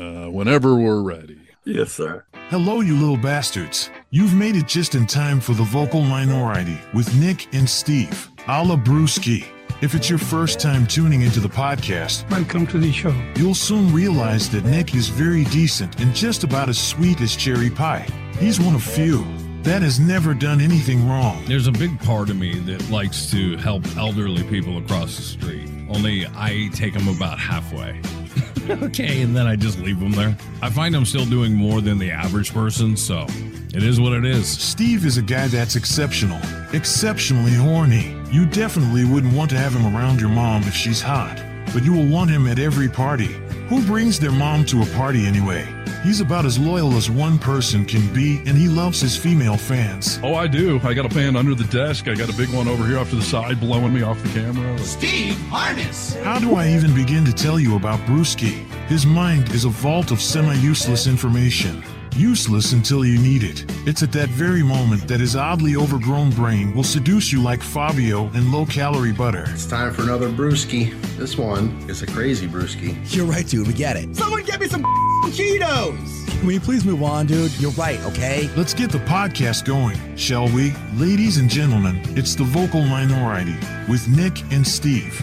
Uh, whenever we're ready. Yes, sir. Hello, you little bastards. You've made it just in time for the vocal minority with Nick and Steve, a la Brewski. If it's your first time tuning into the podcast, Welcome to the show. you'll soon realize that Nick is very decent and just about as sweet as cherry pie. He's one of few that has never done anything wrong. There's a big part of me that likes to help elderly people across the street. Only I take them about halfway. okay, and then I just leave them there. I find I'm still doing more than the average person, so it is what it is. Steve is a guy that's exceptional, exceptionally horny. You definitely wouldn't want to have him around your mom if she's hot, but you will want him at every party. Who brings their mom to a party anyway? He's about as loyal as one person can be, and he loves his female fans. Oh, I do. I got a fan under the desk. I got a big one over here off to the side blowing me off the camera. Steve Harness. How do I even begin to tell you about Brewski? His mind is a vault of semi useless information. Useless until you need it. It's at that very moment that his oddly overgrown brain will seduce you like Fabio and low calorie butter. It's time for another brewski. This one is a crazy brewski. You're right, dude. We get it. Someone get me some Cheetos. Can you please move on, dude? You're right, okay? Let's get the podcast going, shall we? Ladies and gentlemen, it's the vocal minority with Nick and Steve.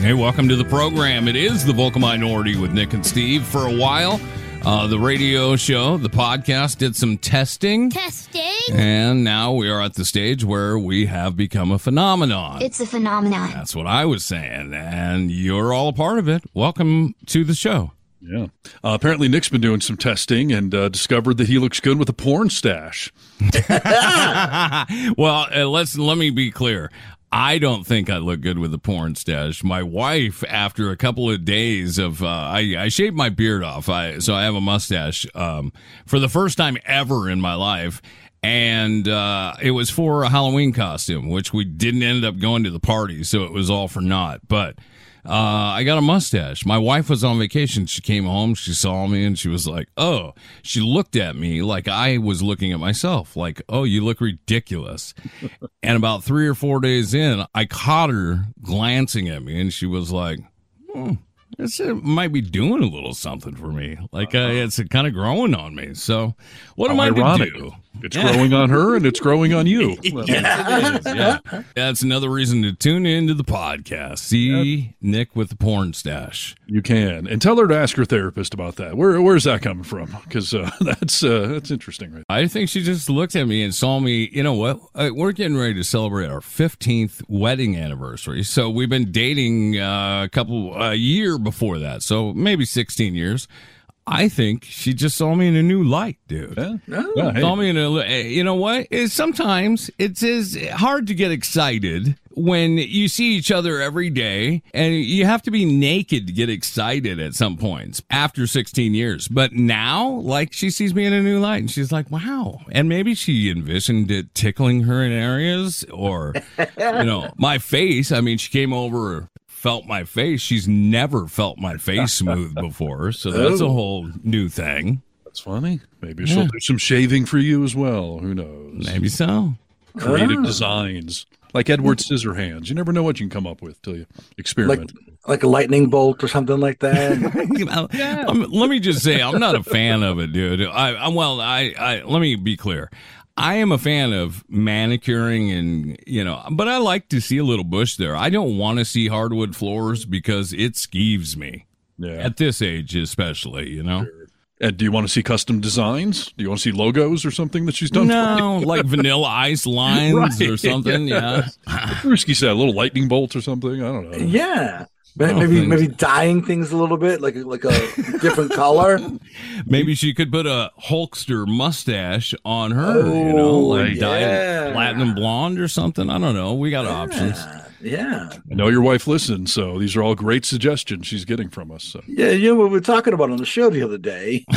Hey, welcome to the program. It is the Vocal Minority with Nick and Steve. For a while, uh, the radio show, the podcast did some testing. Testing. And now we are at the stage where we have become a phenomenon. It's a phenomenon. That's what I was saying. And you're all a part of it. Welcome to the show. Yeah. Uh, apparently, Nick's been doing some testing and uh, discovered that he looks good with a porn stash. well, uh, let's let me be clear. I don't think I look good with a porn stash. My wife, after a couple of days of, uh, I, I shaved my beard off, I so I have a mustache um, for the first time ever in my life, and uh, it was for a Halloween costume, which we didn't end up going to the party, so it was all for naught. But uh, I got a mustache. My wife was on vacation. She came home. She saw me and she was like, Oh, she looked at me like I was looking at myself, like, Oh, you look ridiculous. and about three or four days in, I caught her glancing at me and she was like, hmm, this uh, might be doing a little something for me. Like, uh, it's kind of growing on me. So, what am I ironic. to do? It's growing on her and it's growing on you. Yes, it is. Yeah. That's another reason to tune into the podcast. See Nick with the porn stash. You can. And tell her to ask her therapist about that. Where Where's that coming from? Because uh, that's uh, that's interesting, right? I think she just looked at me and saw me. You know what? Uh, We're getting ready to celebrate our 15th wedding anniversary. So we've been dating uh, a couple a year before that. So maybe 16 years. I think she just saw me in a new light, dude. Yeah. Yeah, hey. Saw me in a. eh, You know what? It's sometimes it's is hard to get excited when you see each other every day, and you have to be naked to get excited at some points after 16 years. But now, like she sees me in a new light, and she's like, "Wow!" And maybe she envisioned it tickling her in areas, or you know, my face. I mean, she came over. Felt my face. She's never felt my face smooth before, so that's a oh. whole new thing. That's funny. Maybe she'll do some shaving for you as well. Who knows? Maybe so. Creative designs. Like Edward Scissorhands. You never know what you can come up with till you Like experiment. like a lightning bolt or something like that. You know, I'm- let me just say, I'm not a fan of it, dude. I, I well, I, I let me be clear. I am a fan of manicuring and you know, but I like to see a little bush there. I don't want to see hardwood floors because it skeeves me yeah. at this age, especially. You know, And do you want to see custom designs? Do you want to see logos or something that she's done? no, like vanilla ice lines or something. Yeah, Brewski said a little lightning bolt or something. I don't know. yeah. Oh, Maybe maybe dyeing things a little bit, like like a different color. maybe she could put a Hulkster mustache on her. you know, Oh, like dye yeah. it platinum blonde or something. I don't know. We got options. Yeah, I know your wife listens, so these are all great suggestions she's getting from us. So. yeah. You know what we were talking about on the show the other day.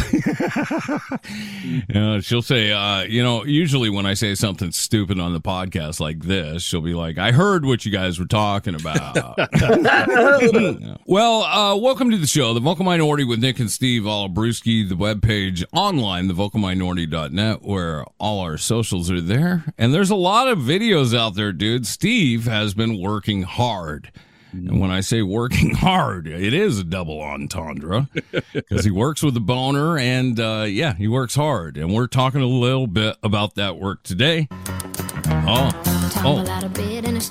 Yeah, she'll say, uh, you know, usually when I say something stupid on the podcast like this, she'll be like, I heard what you guys were talking about. Well, uh, welcome to the show, The Vocal Minority with Nick and Steve a la Brewski, the webpage online, thevocalminority.net, where all our socials are there. And there's a lot of videos out there, dude. Steve has been working hard And when I say working hard, it is a double entendre because he works with a boner and, uh, yeah, he works hard. And we're talking a little bit about that work today. Oh, oh,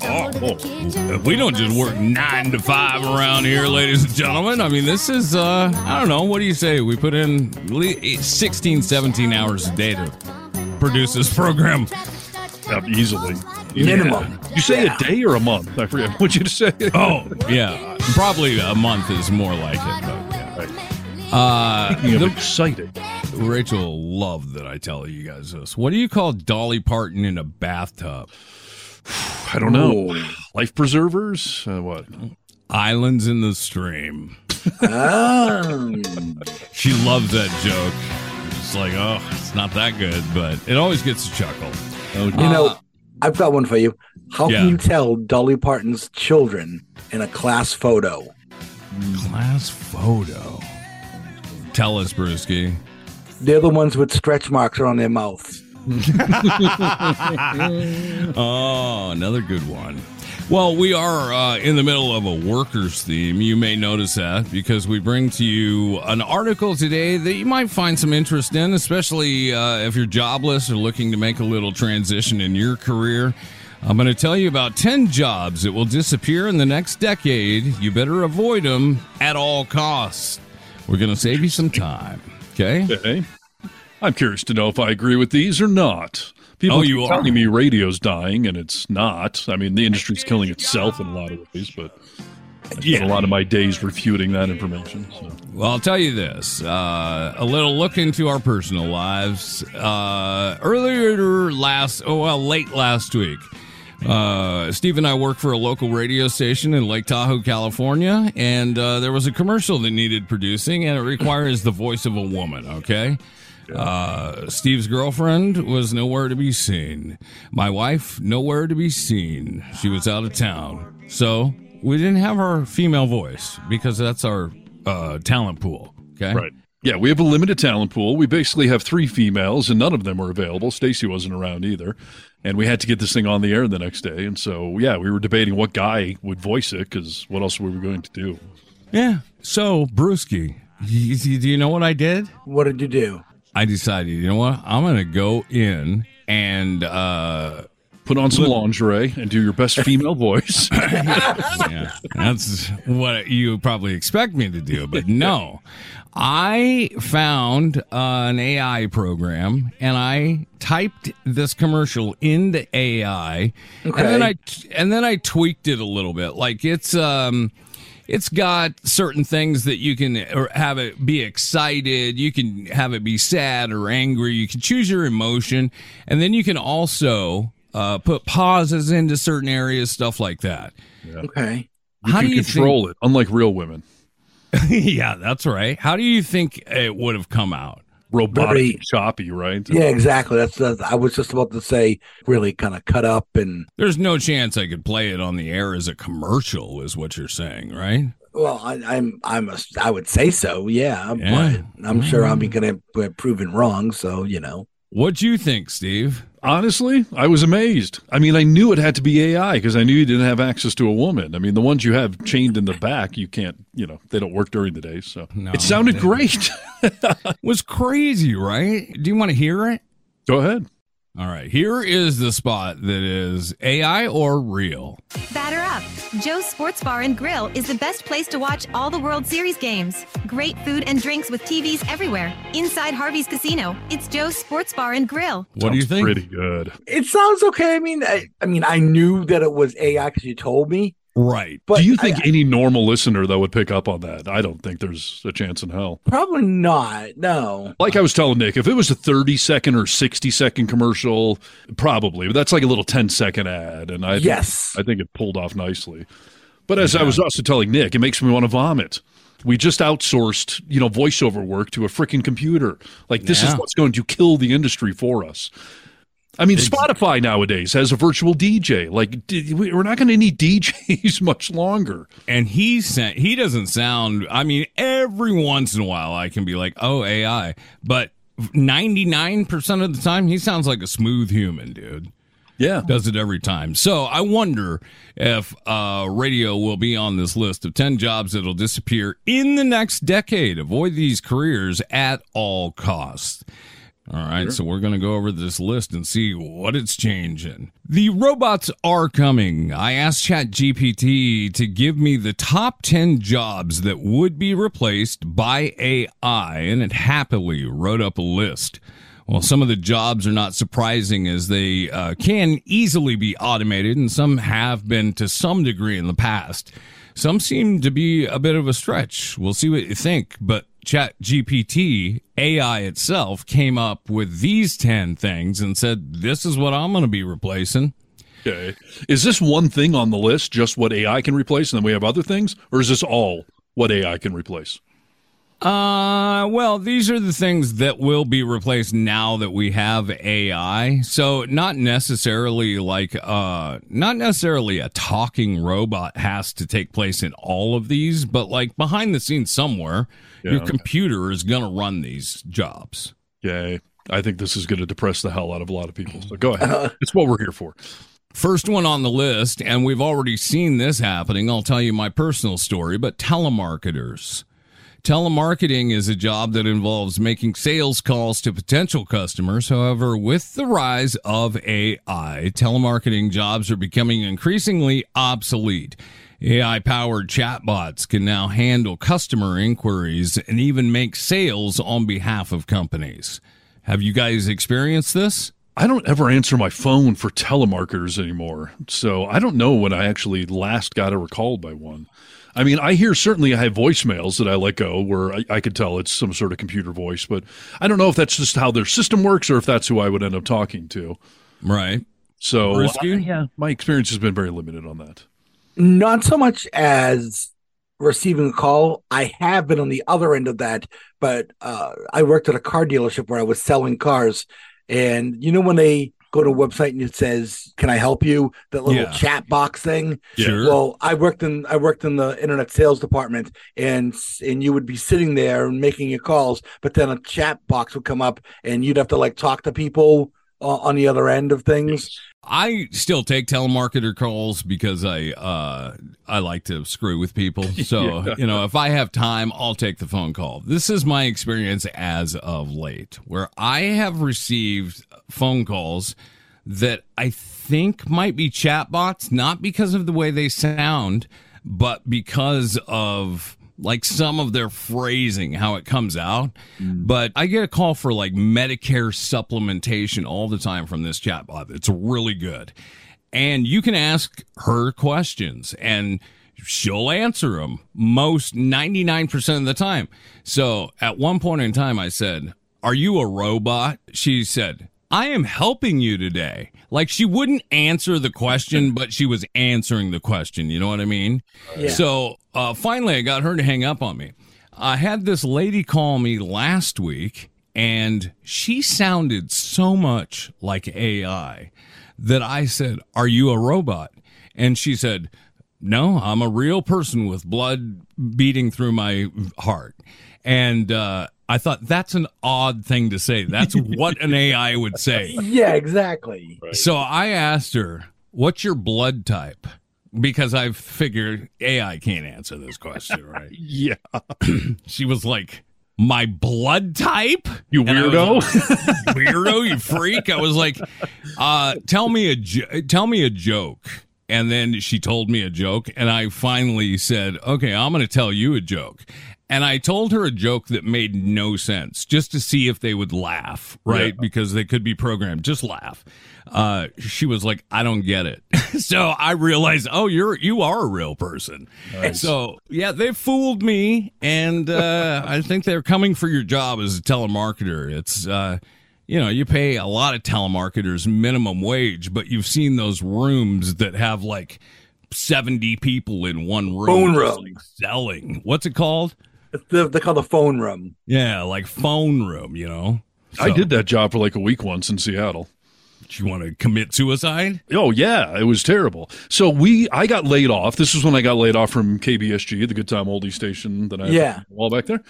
oh, oh. We don't just work nine to five around here, ladies and gentlemen. I mean, this is, uh, I don't know, what do you say? We put in le- 16, 17 hours a day to produce this program. Uh, easily. Minimum. You say Yeah. a day or a month? I forget what you say. Oh, yeah. Probably a month is more like it. But yeah. Uh, Speaking of the- excited, Rachel loved that I tell you guys this. What do you call Dolly Parton in a bathtub? I don't know. Life preservers? Uh, what? Islands in the stream. Ah. She loves that joke. It's like, oh, it's not that good, but it always gets a chuckle. Oh, You know, I've got one for you. How Yeah. can you tell Dolly Parton's children in a class photo? Class photo. Tell us, Brewski. They're the ones with stretch marks around their mouths. Oh, another good one. Well, we are uh, in the middle of a workers theme. You may notice that because we bring to you an article today that you might find some interest in, especially uh, if you're jobless or looking to make a little transition in your career. I'm going to tell you about 10 jobs that will disappear in the next decade. You better avoid them at all costs. We're going to save you some time. Okay? okay. I'm curious to know if I agree with these or not. People Oh, keep you are? telling me radio's dying, and it's not. I mean, the industry's killing itself in a lot of ways, but I spent a lot of my days refuting that information. So. Well, I'll tell you this uh, a little look into our personal lives. Uh, earlier last, oh, well, late last week, uh, Steve and I work for a local radio station in Lake Tahoe, California, and uh, there was a commercial that needed producing, and it requires the voice of a woman, okay? Uh, Steve's girlfriend was nowhere to be seen. My wife, nowhere to be seen. She was out of town. So we didn't have our female voice because that's our uh, talent pool. Okay. Right. Yeah, we have a limited talent pool. We basically have three females, and none of them were available. Stacy wasn't around either, and we had to get this thing on the air the next day. And so, yeah, we were debating what guy would voice it because what else were we going to do? Yeah. So, Brewski, you- you- do you know what I did? What did you do? I decided, you know what? I'm going to go in and uh, Put on some lingerie and do your best female voice. yeah, that's what you probably expect me to do, but no. I found uh, an AI program and I typed this commercial into AI, and then I and then I tweaked it a little bit. Like it's um, it's got certain things that you can or have it be excited, you can have it be sad or angry. You can choose your emotion, and then you can also uh, put pauses into certain areas, stuff like that. Okay. You How can do you control it, unlike real women. yeah, that's right. How do you think it would have come out? Robotic, Very- choppy, right? Yeah, exactly. That's, that's I was just about to say really kind of cut up and There's no chance I could play it on the air as a commercial, is what you're saying, right? well, I, I'm I'm a, I would say so. Yeah, Yeah. but I'm sure I'm going to be mm-hmm. proven wrong. So you know. What do you think, Steve? Honestly, I was amazed. I mean, I knew it had to be AI because I knew you didn't have access to a woman. I mean, the ones you have chained in the back, you can't, you know, they don't work during the day. So No, it sounded great. was crazy, right? Do you want to hear it? Go ahead. All right, here is the spot that is AI or real. Batter up! Joe's Sports Bar and Grill is the best place to watch all the World Series games. Great food and drinks with TVs everywhere. Inside Harvey's Casino, it's Joe's Sports Bar and Grill. What do you think? Pretty good. It sounds okay. I mean, I, I mean, I knew that it was AI because you told me. Right. But Do you I- think any normal listener though would pick up on that? I don't think there's a chance in hell. probably not. No. Like I was telling Nick, if it was a 30 second or 60 second commercial, probably. But that's like a little 10 second ad, and I Yes. I think it pulled off nicely. But as I was also telling Nick, it makes me want to vomit. We just outsourced, you know, voiceover work to a freaking computer. Like this is what's going to kill the industry for us. I mean, Spotify nowadays has a virtual DJ. Like, we- we're not going to need DJs much longer. And he sa- he doesn't sound. I mean, every once in a while I can be like, "Oh, AI," but ninety nine percent of the time he sounds like a smooth human, dude. Yeah. Does it every time. So I wonder if uh, radio will be on this list of 10 jobs that'll disappear in the next decade. Avoid these careers at all costs. All right, so we're going to go over this list and see what it's changing. The robots are coming. I asked ChatGPT to give me the top 10 jobs that would be replaced by AI, and it happily wrote up a list. Well, some of the jobs are not surprising as they uh, can easily be automated, and some have been to some degree in the past. Some seem to be a bit of a stretch. We'll see what you think, but Chat GPT, AI itself, came up with these 10 things and said, This is what I'm going to be replacing. Okay. Is this one thing on the list just what AI can replace and then we have other things? Or is this all what AI can replace? Uh, well, these are the things that will be replaced now that we have AI. So not necessarily like, uh, not necessarily a talking robot has to take place in all of these, but like behind the scenes somewhere, Yeah. your computer is going to run these jobs. Okay. I think this is going to depress the hell out of a lot of people. So go ahead. It's what we're here for. First one on the list, and we've already seen this happening. I'll tell you my personal story, but telemarketers. Telemarketing is a job that involves making sales calls to potential customers. However, with the rise of AI, telemarketing jobs are becoming increasingly obsolete. AI powered chatbots can now handle customer inquiries and even make sales on behalf of companies. Have you guys experienced this? I don't ever answer my phone for telemarketers anymore. So I don't know when I actually last got ever called by one. I mean, I hear certainly I have voicemails that I let go where I, I could tell it's some sort of computer voice, but I don't know if that's just how their system works or if that's who I would end up talking to. Right. So Brewski? I- yeah, my experience has been very limited on that. Not so much as receiving a call. I have been on the other end of that, but uh, I worked at a car dealership where I was selling cars. And you know, when they go to a website and it says, Can I help you? That little Yeah. chat box thing. Sure. Well, I worked in I worked in the internet sales department, and and you would be sitting there and making your calls, but then a chat box would come up, and you'd have to like talk to people uh, on the other end of things. I still take telemarketer calls because I uh I like to screw with people. So, Yeah. you know, if I have time, I'll take the phone call. This is my experience as of late where I have received phone calls that I think might be chatbots not because of the way they sound, but because of like some of their phrasing, how it comes out. Mm. But I get a call for like Medicare supplementation all the time from this chatbot. It's really good. And you can ask her questions and she'll answer them most 99% of the time. So at one point in time, I said, Are you a robot? She said, I am helping you today. Like she wouldn't answer the question, but she was answering the question. You know what I mean? Yeah. So uh, finally, I got her to hang up on me. I had this lady call me last week, and she sounded so much like AI that I said, Are you a robot? And she said, No, I'm a real person with blood beating through my heart. And uh, I thought that's an odd thing to say. That's what an AI would say. Yeah, exactly. So I asked her, What's your blood type? Because I figured AI can't answer this question, right? Yeah. She was like, My blood type? You And I was weirdo. like, weirdo, you freak. I was like, uh, tell me a jo- tell me a joke. And then she told me a joke, and I finally said, "Okay, I'm going to tell you a joke." And I told her a joke that made no sense, just to see if they would laugh, right? Yeah. Because they could be programmed. Just laugh. Uh, she was like, "I don't get it." so I realized, oh, you're you are a real person. So yeah, they fooled me, and uh, I think they're coming for your job as a telemarketer. It's uh, you know, you pay a lot of telemarketers minimum wage, but you've seen those rooms that have like 70 people in one room. Room. like, selling. What's it called? It's the, they call the phone room. Yeah, like phone room, you know? I did that job for like a week once in Seattle. Do you want to commit suicide? Oh yeah, it was terrible. So we, I got laid off. This is when I got laid off from KBSG, the Good Time Oldie station that I Yeah. a while back there.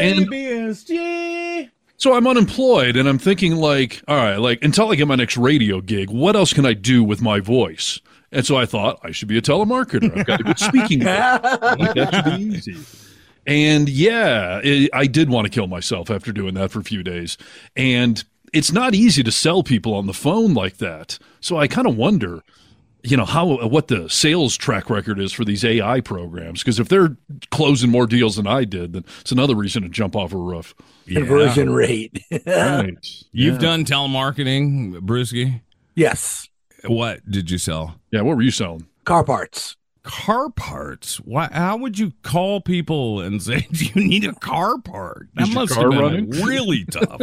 And KBSG. So I'm unemployed and I'm thinking like, all right, like until I get my next radio gig, what else can I do with my voice? And so I thought I should be a telemarketer. I've got a good speaking voice. Like, that should be easy. And yeah, it, I did want to kill myself after doing that for a few days. And it's not easy to sell people on the phone like that. So I kind of wonder, you know, how what the sales track record is for these AI programs. Because if they're closing more deals than I did, then it's another reason to jump off a roof. Conversion rate. Right. You've Yeah. done telemarketing, Brewski. yes. What did you sell? Yeah. What were you selling? Car parts. Car parts. Why? How would you call people and say, "Do you need a car part?" That Is must have been running? really tough.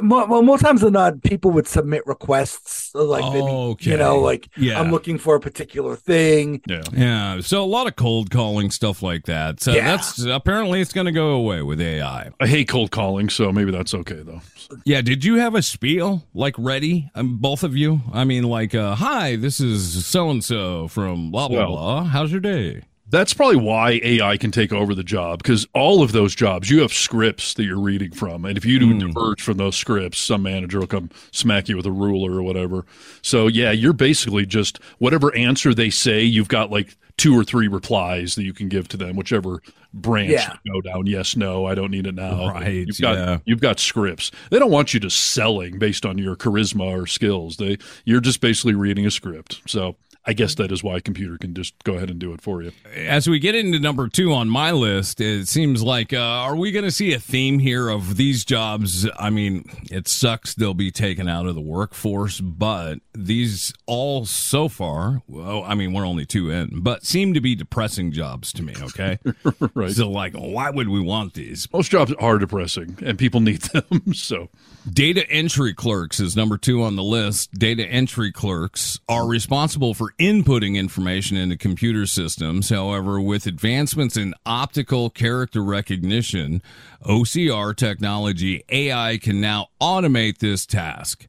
Mo- Well, most times than not, people would submit requests like maybe, Okay. you know, like Yeah. I'm looking for a particular thing. Yeah. yeah. So a lot of cold calling stuff like that. So Yeah. that's apparently it's going to go away with AI. I hate cold calling, so maybe that's okay though. Yeah. Did you have a spiel like ready? Um, both of you. I mean, like, uh, hi, this is so and so from blah blah Well- blah. How's your day? That's probably why AI can take over the job because all of those jobs, you have scripts that you're reading from. And if you do hmm. diverge from those scripts, some manager will come smack you with a ruler or whatever. So, yeah, you're basically just whatever answer they say, you've got like two or three replies that you can give to them, whichever branch Yeah. you go down. Yes, no, I don't need it now. Right, You've got, yeah. you've got scripts. They don't want you just selling based on your charisma or skills. They, you're just basically reading a script. So, I guess that is why a computer can just go ahead and do it for you. as we get into number two on my list, it seems like uh, are we going to see a theme here of these jobs? I mean, it sucks they'll be taken out of the workforce, but these all so far, well, I mean, we're only two in, but seem to be depressing jobs to me. Okay, Right. So, like, why would we want these? Most jobs are depressing, and people need them. So, Data entry clerks is number two on the list. Data entry clerks are responsible for inputting information into computer systems. However, with advancements in optical character recognition, OCR technology, AI can now automate this task.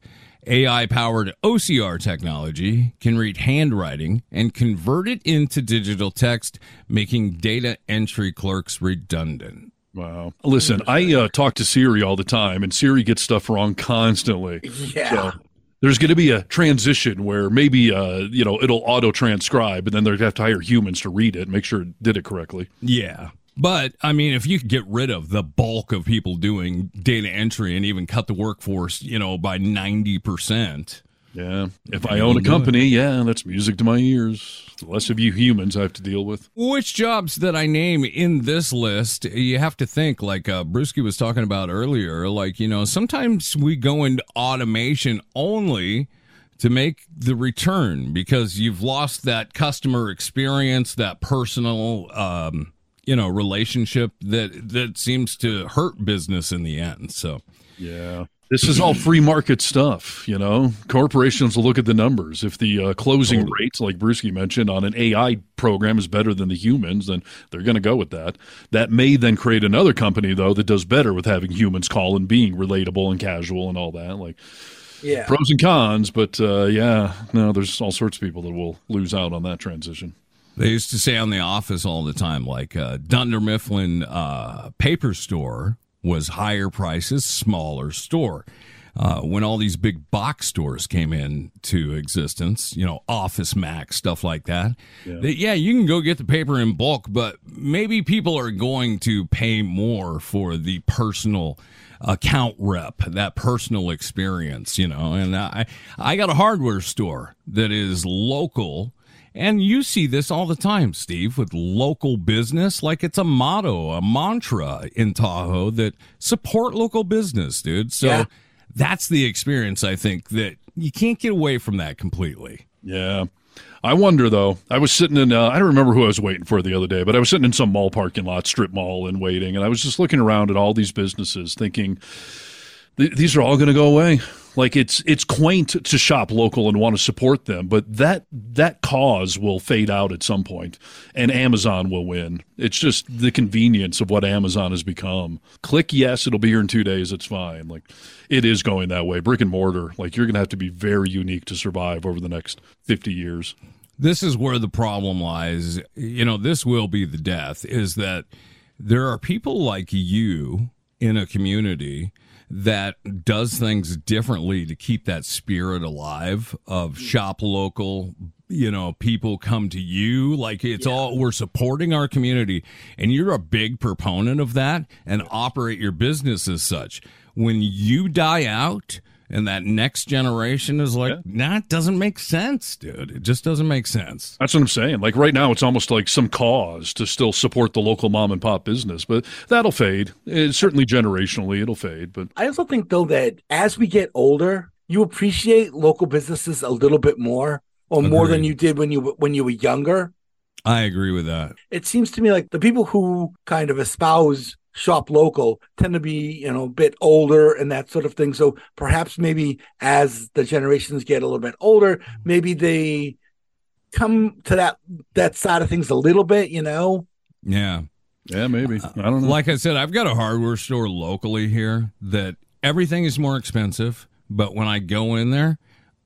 AI powered OCR technology can read handwriting and convert it into digital text, making data entry clerks redundant. wow. Listen, I uh, talk to Siri all the time, and Siri gets stuff wrong constantly. Yeah. So, there's going to be a transition where maybe uh, you know it'll auto transcribe, and then to have to hire humans to read it, and make sure it did it correctly. Yeah. But I mean, if you could get rid of the bulk of people doing data entry and even cut the workforce, you know, by 90%, Yeah. If I own a company, yeah, that's music to my ears. The less of you humans I have to deal with. which jobs that I name in this list, you have to think, like uh, Brewski was talking about earlier, like, you know, sometimes we go into automation only to make the return because you've lost that customer experience, that personal, um, you know, relationship that that seems to hurt business in the end. So, Yeah. This is all free market stuff, you know. Corporations will look at the numbers. If the uh, closing rates, like Brewski mentioned, on an AI program is better than the humans, then they're going to go with that. That may then create another company, though, that does better with having humans call and being relatable and casual and all that. Like Yeah. pros and cons, but uh, yeah, no, there's all sorts of people that will lose out on that transition. They used to say on The Office all the time, like uh, Dunder Mifflin uh, Paper Store was higher prices, smaller store. Uh, when all these big box stores came into existence, you know, Office Max, stuff like that. Yeah. yeah, you can go get the paper in bulk, but maybe people are going to pay more for the personal account rep, that personal experience, you know. And I, I got a hardware store that is local. And you see this all the time, Steve, with local business. Like it's a motto, a mantra in Tahoe that support local business, dude. So Yeah. that's the experience I think that you can't get away from that completely. Yeah. I wonder though. I was sitting in. Uh, I don't remember who I was waiting for the other day, but I was sitting in some mall parking lot, strip mall, and waiting. And I was just looking around at all these businesses, thinking these are all going to go away. Like it's it's quaint to shop local and want to support them, but that that cause will fade out at some point, and Amazon will win. It's just the convenience of what Amazon has become. Click yes, it'll be here in two days. It's fine. Like it is going that way. Brick and mortar. Like you're to have to be very unique to survive over the next fifty years. This is where the problem lies. You know, this will be the death is that there are people like you in a community that does things differently to keep that spirit alive of mm. shop local you know people come to you. Like it's all we're supporting our community and you're a big proponent of that and operate your business as such. When you die out and that next generation is like nah it doesn't make sense dude it just doesn't make sense That's what I'm saying. Like right now, it's almost like some cause to still support the local mom and pop business, but that'll fade. It's certainly generationally, it'll fade. But I also think though that as we get older, you appreciate local businesses a little bit more, or more than you did when you when you were younger. i agree with that It seems to me like the people who kind of espouse shop local tend to be you know a bit older and that sort of thing. So perhaps maybe as the generations get a little bit older, maybe they come to that that side of things a little bit. You know, yeah yeah, maybe uh, I don't know. Like I said, I've got a hardware store locally here that everything is more expensive, but when I go in there,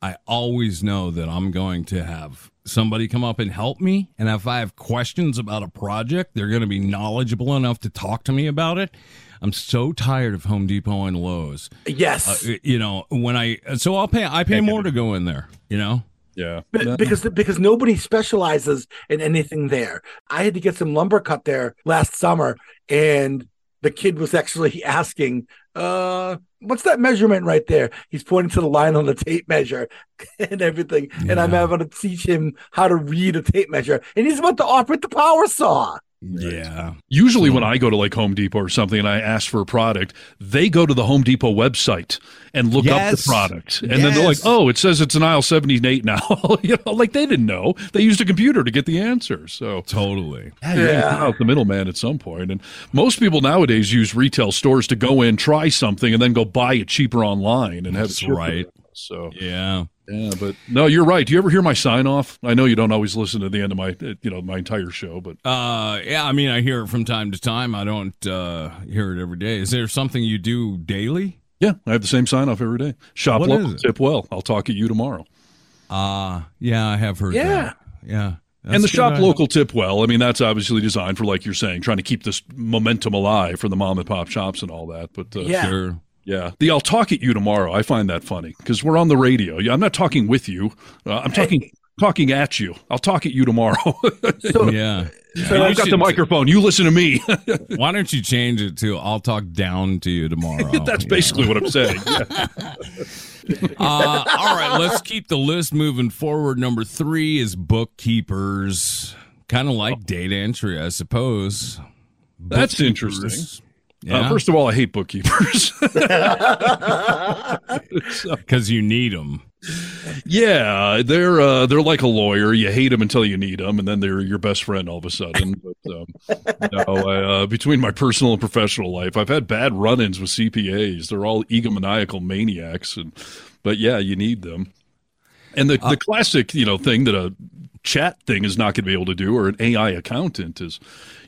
I always know that I'm going to have somebody come up and help me. And if I have questions about a project, they're going to be knowledgeable enough to talk to me about it. I'm so tired of Home Depot and Lowe's. yes. Uh, you know, when I so I'll pay I pay more to go in there, you know? yeah, Be- because because nobody specializes in anything there. I had to get some lumber cut there last summer, and the kid was actually asking, "Uh, what's that measurement right there?" He's pointing to the line on the tape measure and everything, and I'm Yeah. having to teach him how to read a tape measure, and he's about to operate the power saw. Yeah. Usually, when I go to like Home Depot or something and I ask for a product, they go to the Home Depot website and look up the product, and then they're like, "Oh, it says it's an aisle seventy-eight now." you know, like they didn't know. They used a computer to get the answer. So Totally. yeah, you out the middleman at some point. And most people nowadays use retail stores to go in, try something, and then go buy it cheaper online and have That's shipped to right. So Yeah. Yeah, but no, you're right. Do you ever hear my sign off? I know you don't always listen to the end of my, uh, you know, my entire show, but Uh, yeah, I mean, I hear it from time to time. I don't uh, hear it every day. Is there something you do daily? yeah, I have the same sign off every day. Shop What local, tip well. I'll talk at you tomorrow. Uh, yeah, I have heard Yeah. that. Yeah. and the shop good. local tip well. I mean, that's obviously designed for, like you're saying, trying to keep this momentum alive for the mom and pop shops and all that. But uh, Yeah. Sure. Yeah, the I'll talk at you tomorrow. I find that funny because we're on the radio. Yeah, I'm not talking with you. Uh, I'm talking talking at you. I'll talk at you tomorrow. So, Yeah. so I got the microphone. You listen to me. Why don't you change it to "I'll talk down to you tomorrow"? That's Yeah. basically what I'm saying. Yeah. Uh, all right, let's keep the list moving forward. Number three is bookkeepers, kind of like data entry, I suppose. That's interesting. Yeah, Uh, first of all, I hate bookkeepers. because you need them. yeah, they're uh, they're like a lawyer. You hate them until you need them, and then they're your best friend all of a sudden. But um, uh, between my personal and professional life, I've had bad run-ins with CPAs. They're all egomaniacal maniacs, and but yeah, you need them. And the, the classic, you know, thing that a chat thing is not going to be able to do, or an AI accountant is,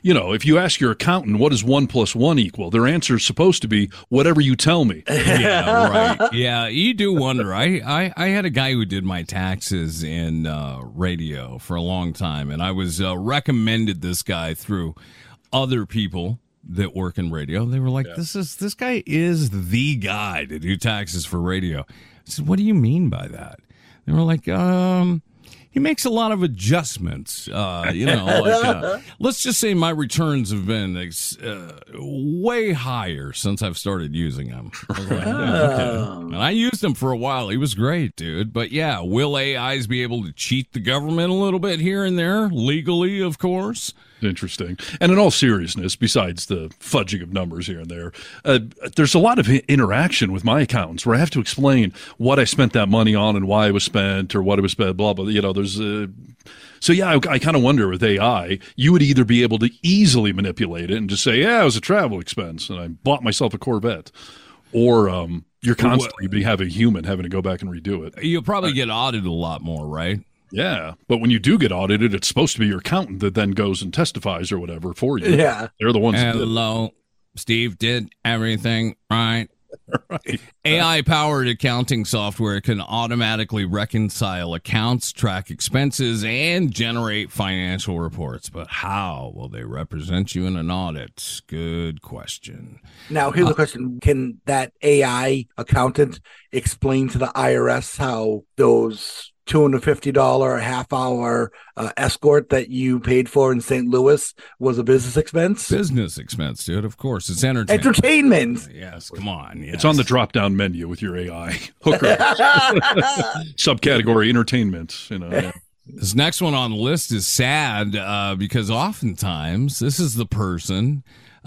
you know, if you ask your accountant what is one plus one equal, their answer is supposed to be whatever you tell me. yeah, right. Yeah, you do wonder. I, I, I had a guy who did my taxes in uh, radio for a long time, and I was uh, recommended this guy through other people that work in radio. They were like, "This is this guy is the guy to do taxes for radio." I said, "What do you mean by that?" They were like, "Um." He makes a lot of adjustments. Uh, you know, like, uh, let's just say my returns have been uh, way higher since I've started using them. I like, yeah, okay. And I used him for a while. He was great, dude. But yeah, will AIs be able to cheat the government a little bit here and there, legally, of course? Interesting. And in all seriousness, besides the fudging of numbers here and there, uh, there's a lot of interaction with my accountants where I have to explain what I spent that money on and why it was spent or what it was spent, blah, blah. You know, there's uh, so yeah, I, I kind of wonder with AI, you would either be able to easily manipulate it and just say, yeah, it was a travel expense and I bought myself a Corvette, or um, you're constantly having a human having to go back and redo it. You'll probably get audited a lot more, right? Yeah, but when you do get audited, it's supposed to be your accountant that then goes and testifies or whatever for you. Yeah. They're the ones. that. Hello. Steve did everything right. right. AI powered accounting software can automatically reconcile accounts, track expenses, and generate financial reports. But how will they represent you in an audit? Good question. Now, here's the uh, question Can that AI accountant explain to the IRS how those $250 half hour uh, escort that you paid for in St. Louis was a business expense? Business expense, dude. Of course. It's entertainment. Entertainment. Yes, come on. Yes. It's on the drop down menu with your AI hooker subcategory entertainment. You know, yeah. This next one on the list is sad uh, because oftentimes this is the person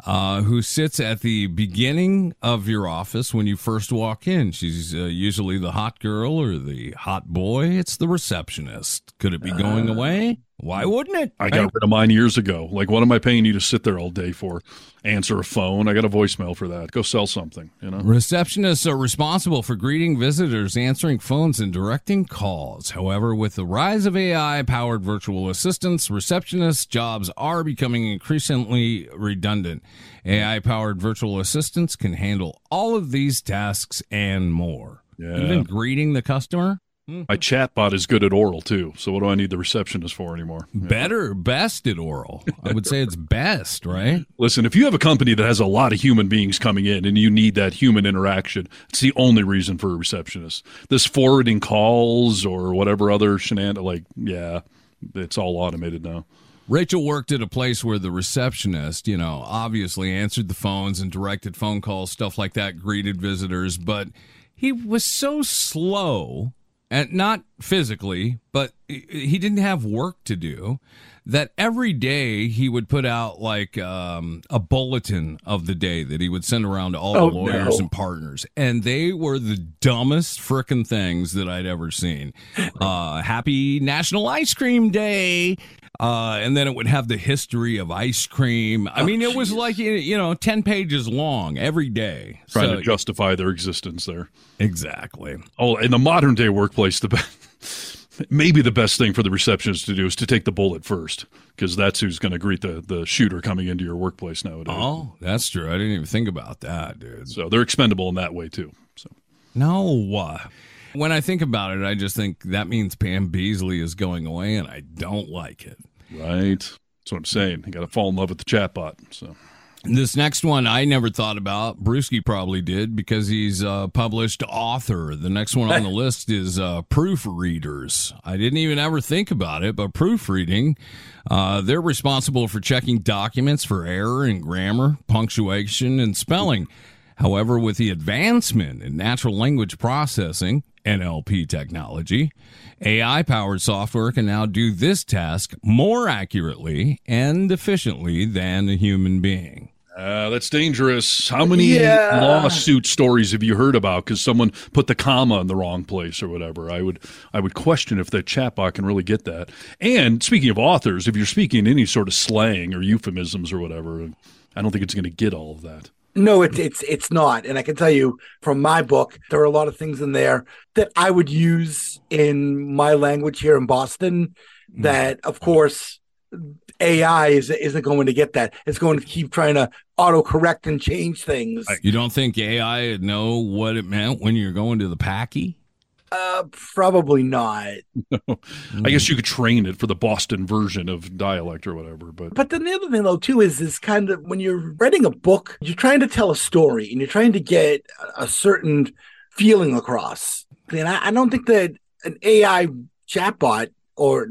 uh, who sits at the beginning of your office when you first walk in. She's uh, usually the hot girl or the hot boy. It's the receptionist. Could it be going Uh. away? Why wouldn't it? I got rid of mine years ago. Like, what am I paying you to sit there all day for? Answer a phone. I got a voicemail for that. Go sell something. You know. Receptionists are responsible for greeting visitors, answering phones, and directing calls. However, with the rise of AI powered virtual assistants, receptionist jobs are becoming increasingly redundant. AI powered virtual assistants can handle all of these tasks and more. Yeah. Even greeting the customer? Mm-hmm. My chatbot is good at oral too. So what do I need the receptionist for anymore? Better, best at oral. I would say it's best, right? Listen, if you have a company that has a lot of human beings coming in and you need that human interaction, it's the only reason for a receptionist. This forwarding calls or whatever other shenanigans, like, yeah, it's all automated now. Rachel worked at a place where the receptionist, you know, obviously answered the phones and directed phone calls, stuff like that, greeted visitors, but he was so slow and not physically, but he didn't have work to do that every day he would put out like um, a bulletin of the day that he would send around to all Oh, the lawyers no. and partners. And they were the dumbest frickin' things that i'd ever seen. Uh, happy national ice cream day uh, and then it would have the history of ice cream. I mean, it was like you know, ten pages long every day. Trying So- to justify their existence there. exactly. Oh, in the modern day workplace, the best, maybe the best thing for the receptionist to do is to take the bullet first, because that's who's going to greet the, the shooter coming into your workplace nowadays. Oh, that's true. I didn't even think about that, dude. So they're expendable in that way too. So No. uh, When I think about it, I just think that means Pam Beesly is going away, and I don't like it. Right, that's what I'm saying. You got to fall in love with the chatbot. So This next one I never thought about. Brewski probably did because he's a published author. The next one on the list is uh, proofreaders. I didn't even ever think about it, but proofreading, uh, they're responsible for checking documents for error in grammar, punctuation, and spelling. However, with the advancement in natural language processing, NLP technology, AI powered software can now do this task more accurately and efficiently than a human being. uh, that's dangerous. How many Yeah. lawsuit stories have you heard about because someone put the comma in the wrong place or whatever? I would I would question if the chatbot can really get that. And speaking of authors, if you're speaking any sort of slang or euphemisms or whatever, I don't think it's going to get all of that. No, it's it's it's not. And I can tell you from my book, there are a lot of things in there that I would use in my language here in Boston. Mm. That, of course, AI is isn't going to get that. It's going to keep trying to autocorrect and change things. You don't think AI would know what it meant when you're going to the packy? Uh, probably not. I guess you could train it for the Boston version of dialect or whatever, but But then the other thing though too is is kind of when you're writing a book, you're trying to tell a story and you're trying to get a- a certain feeling across. And I, I don't think that an AI chatbot or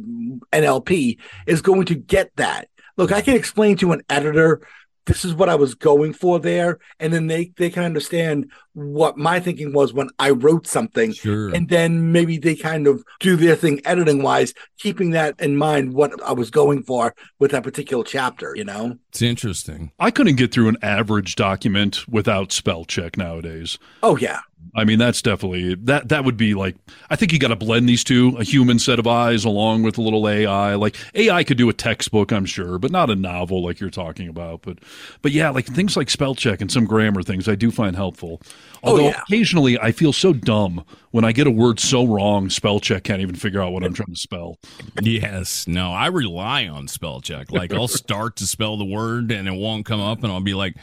NLP is going to get that. Look, I can explain to an editor this is what I was going for there, and then they they can understand what my thinking was when I wrote something Sure. and then maybe they kind of do their thing editing wise, keeping that in mind what I was going for with that particular chapter, you know? It's interesting. I couldn't get through an average document without spell check nowadays. Oh yeah. I mean, that's definitely that. That would be like I think you got to blend these two: a human set of eyes along with a little AI. Like AI could do a textbook, I'm sure, but not a novel like you're talking about. But, but yeah, like things like spell check and some grammar things, I do find helpful. Oh, Although yeah. occasionally I feel so dumb when I get a word so wrong, spell check can't even figure out what I'm trying to spell. Yes. No, I rely on spell check. Like I'll start to spell the word and it won't come up and I'll be like,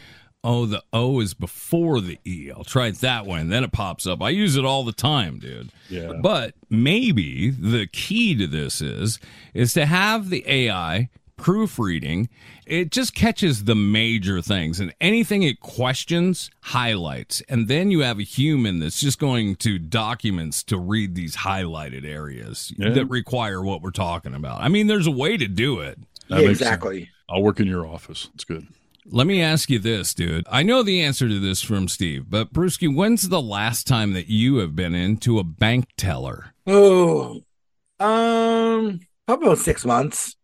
Oh, the O is before the E. I'll try it that way, and then it pops up. I use it all the time, dude. Yeah. But maybe the key to this is is to have the AI proofreading. It just catches the major things, and anything it questions highlights, and then you have a human that's just going to documents to read these highlighted areas Yeah. that require what we're talking about. I mean, there's a way to do it. Yeah, makes sense. exactly. I'll work in your office. It's good. Let me ask you this, dude. I know the answer to this from Steve, but Brewski, when's the last time that you have been into a bank teller? Oh, um, probably about six months.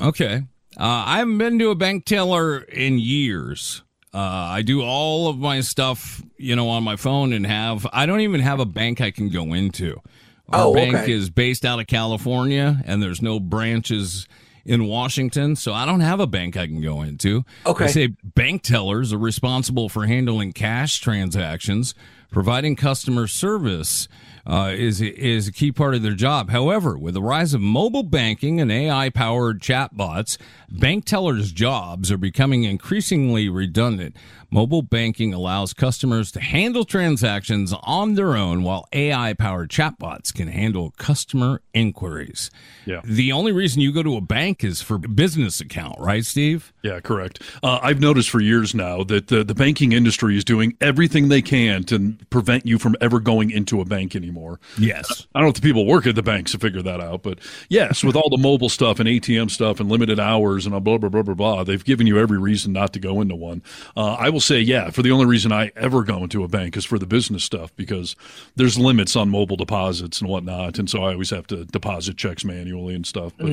Okay. Uh, I haven't been to a bank teller in years. Uh, I do all of my stuff, you know, on my phone and have, I don't even have a bank I can go into. Our Oh, bank okay. is based out of California and there's no branches in Washington, so I don't have a bank I can go into. Okay. They say bank tellers are responsible for handling cash transactions, providing customer service. Uh, is is a key part of their job. However, with the rise of mobile banking and AI powered chatbots, bank tellers' jobs are becoming increasingly redundant. Mobile banking allows customers to handle transactions on their own, while AI powered chatbots can handle customer inquiries. Yeah. The only reason you go to a bank is for business account, right, Steve? Yeah, correct. Uh, I've noticed for years now that the, the banking industry is doing everything they can to prevent you from ever going into a bank anymore. Yes. I don't know if the people work at the banks to figure that out, but yes, with all the mobile stuff and ATM stuff and limited hours and blah blah blah blah blah, they've given you every reason not to go into one. Uh, I will say, yeah, for the only reason I ever go into a bank is for the business stuff because there's limits on mobile deposits and whatnot, and so I always have to deposit checks manually and stuff. But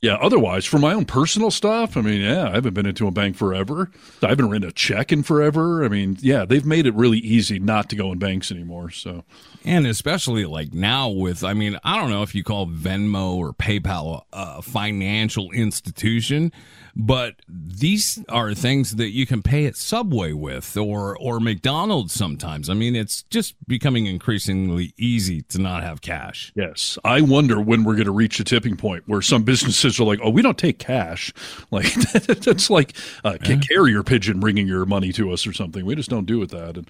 yeah, otherwise, for my own personal stuff, I mean, yeah, I haven't been into a bank forever. I haven't written a check in forever. I mean, yeah, they've made it really easy not to go in banks anymore. So And especially like now with, I mean, I don't know if you call Venmo or PayPal a financial institution, question but these are things that you can pay at Subway with or or McDonald's sometimes. I mean, it's just becoming increasingly easy to not have cash. Yes, I wonder when we're going to reach a tipping point where some businesses are like, "Oh, we don't take cash." Like that's like a ca- carrier pigeon bringing your money to us or something. We just don't do it that. And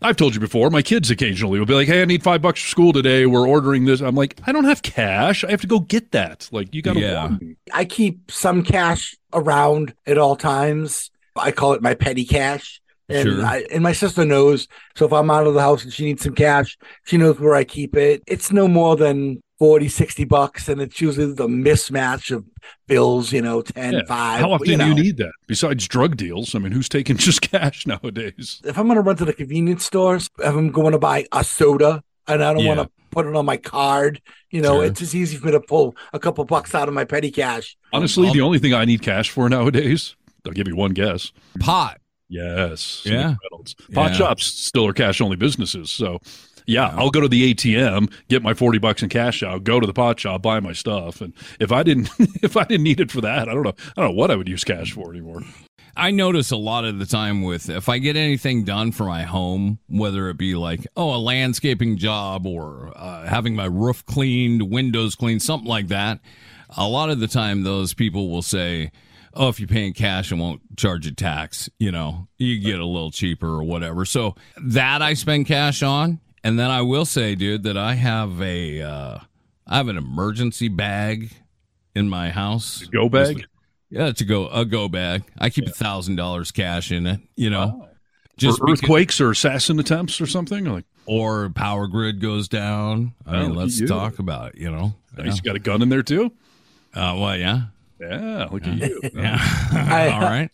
I've told you before, my kids occasionally will be like, "Hey, I need five bucks for school today. We're ordering this." I'm like, "I don't have cash. I have to go get that." Like, you got to Yeah. warn me. I keep some cash around at all times. I call it my petty cash. And Sure. I, and my sister knows. So if I'm out of the house and she needs some cash, she knows where I keep it. It's no more than 40, 60 bucks. And it's usually the mismatch of bills, you know, 10, Yeah. 5. How often you do you need that besides drug deals? I mean, who's taking just cash nowadays? If I'm going to run to the convenience stores, if I'm going to buy a soda and I don't Yeah. want to put it on my card, you know, Sure. it's just easy for me to pull a couple bucks out of my petty cash. Honestly, I'll- the um, only thing I need cash for nowadays, I'll give you one guess. Pot. Yes. Yeah. McDonald's. Pot Yeah. shops still are cash only businesses. So, yeah, I'll go to the ATM, get my 40 bucks in cash out, go to the pot shop, buy my stuff. And if I didn't if I didn't need it for that, I don't know I don't know what I would use cash for anymore. I notice a lot of the time with if I get anything done for my home, whether it be like, oh, a landscaping job or uh, having my roof cleaned, windows cleaned, something like that, a lot of the time those people will say, oh, if you pay in cash, and won't charge a tax. You know, you get a little cheaper or whatever. So that I spend cash on. And then I will say, dude, that I have a, uh, I have an emergency bag in my house. Go bag? Yeah, it's a go a go bag. I keep a thousand dollars cash in it. You know, Just just or because- earthquakes or assassin attempts or something? Like or power grid goes down. I mean, let's you. talk about it. You know, nice, you got a gun in there too? uh, well, yeah, Yeah, look at you. yeah. I- All right.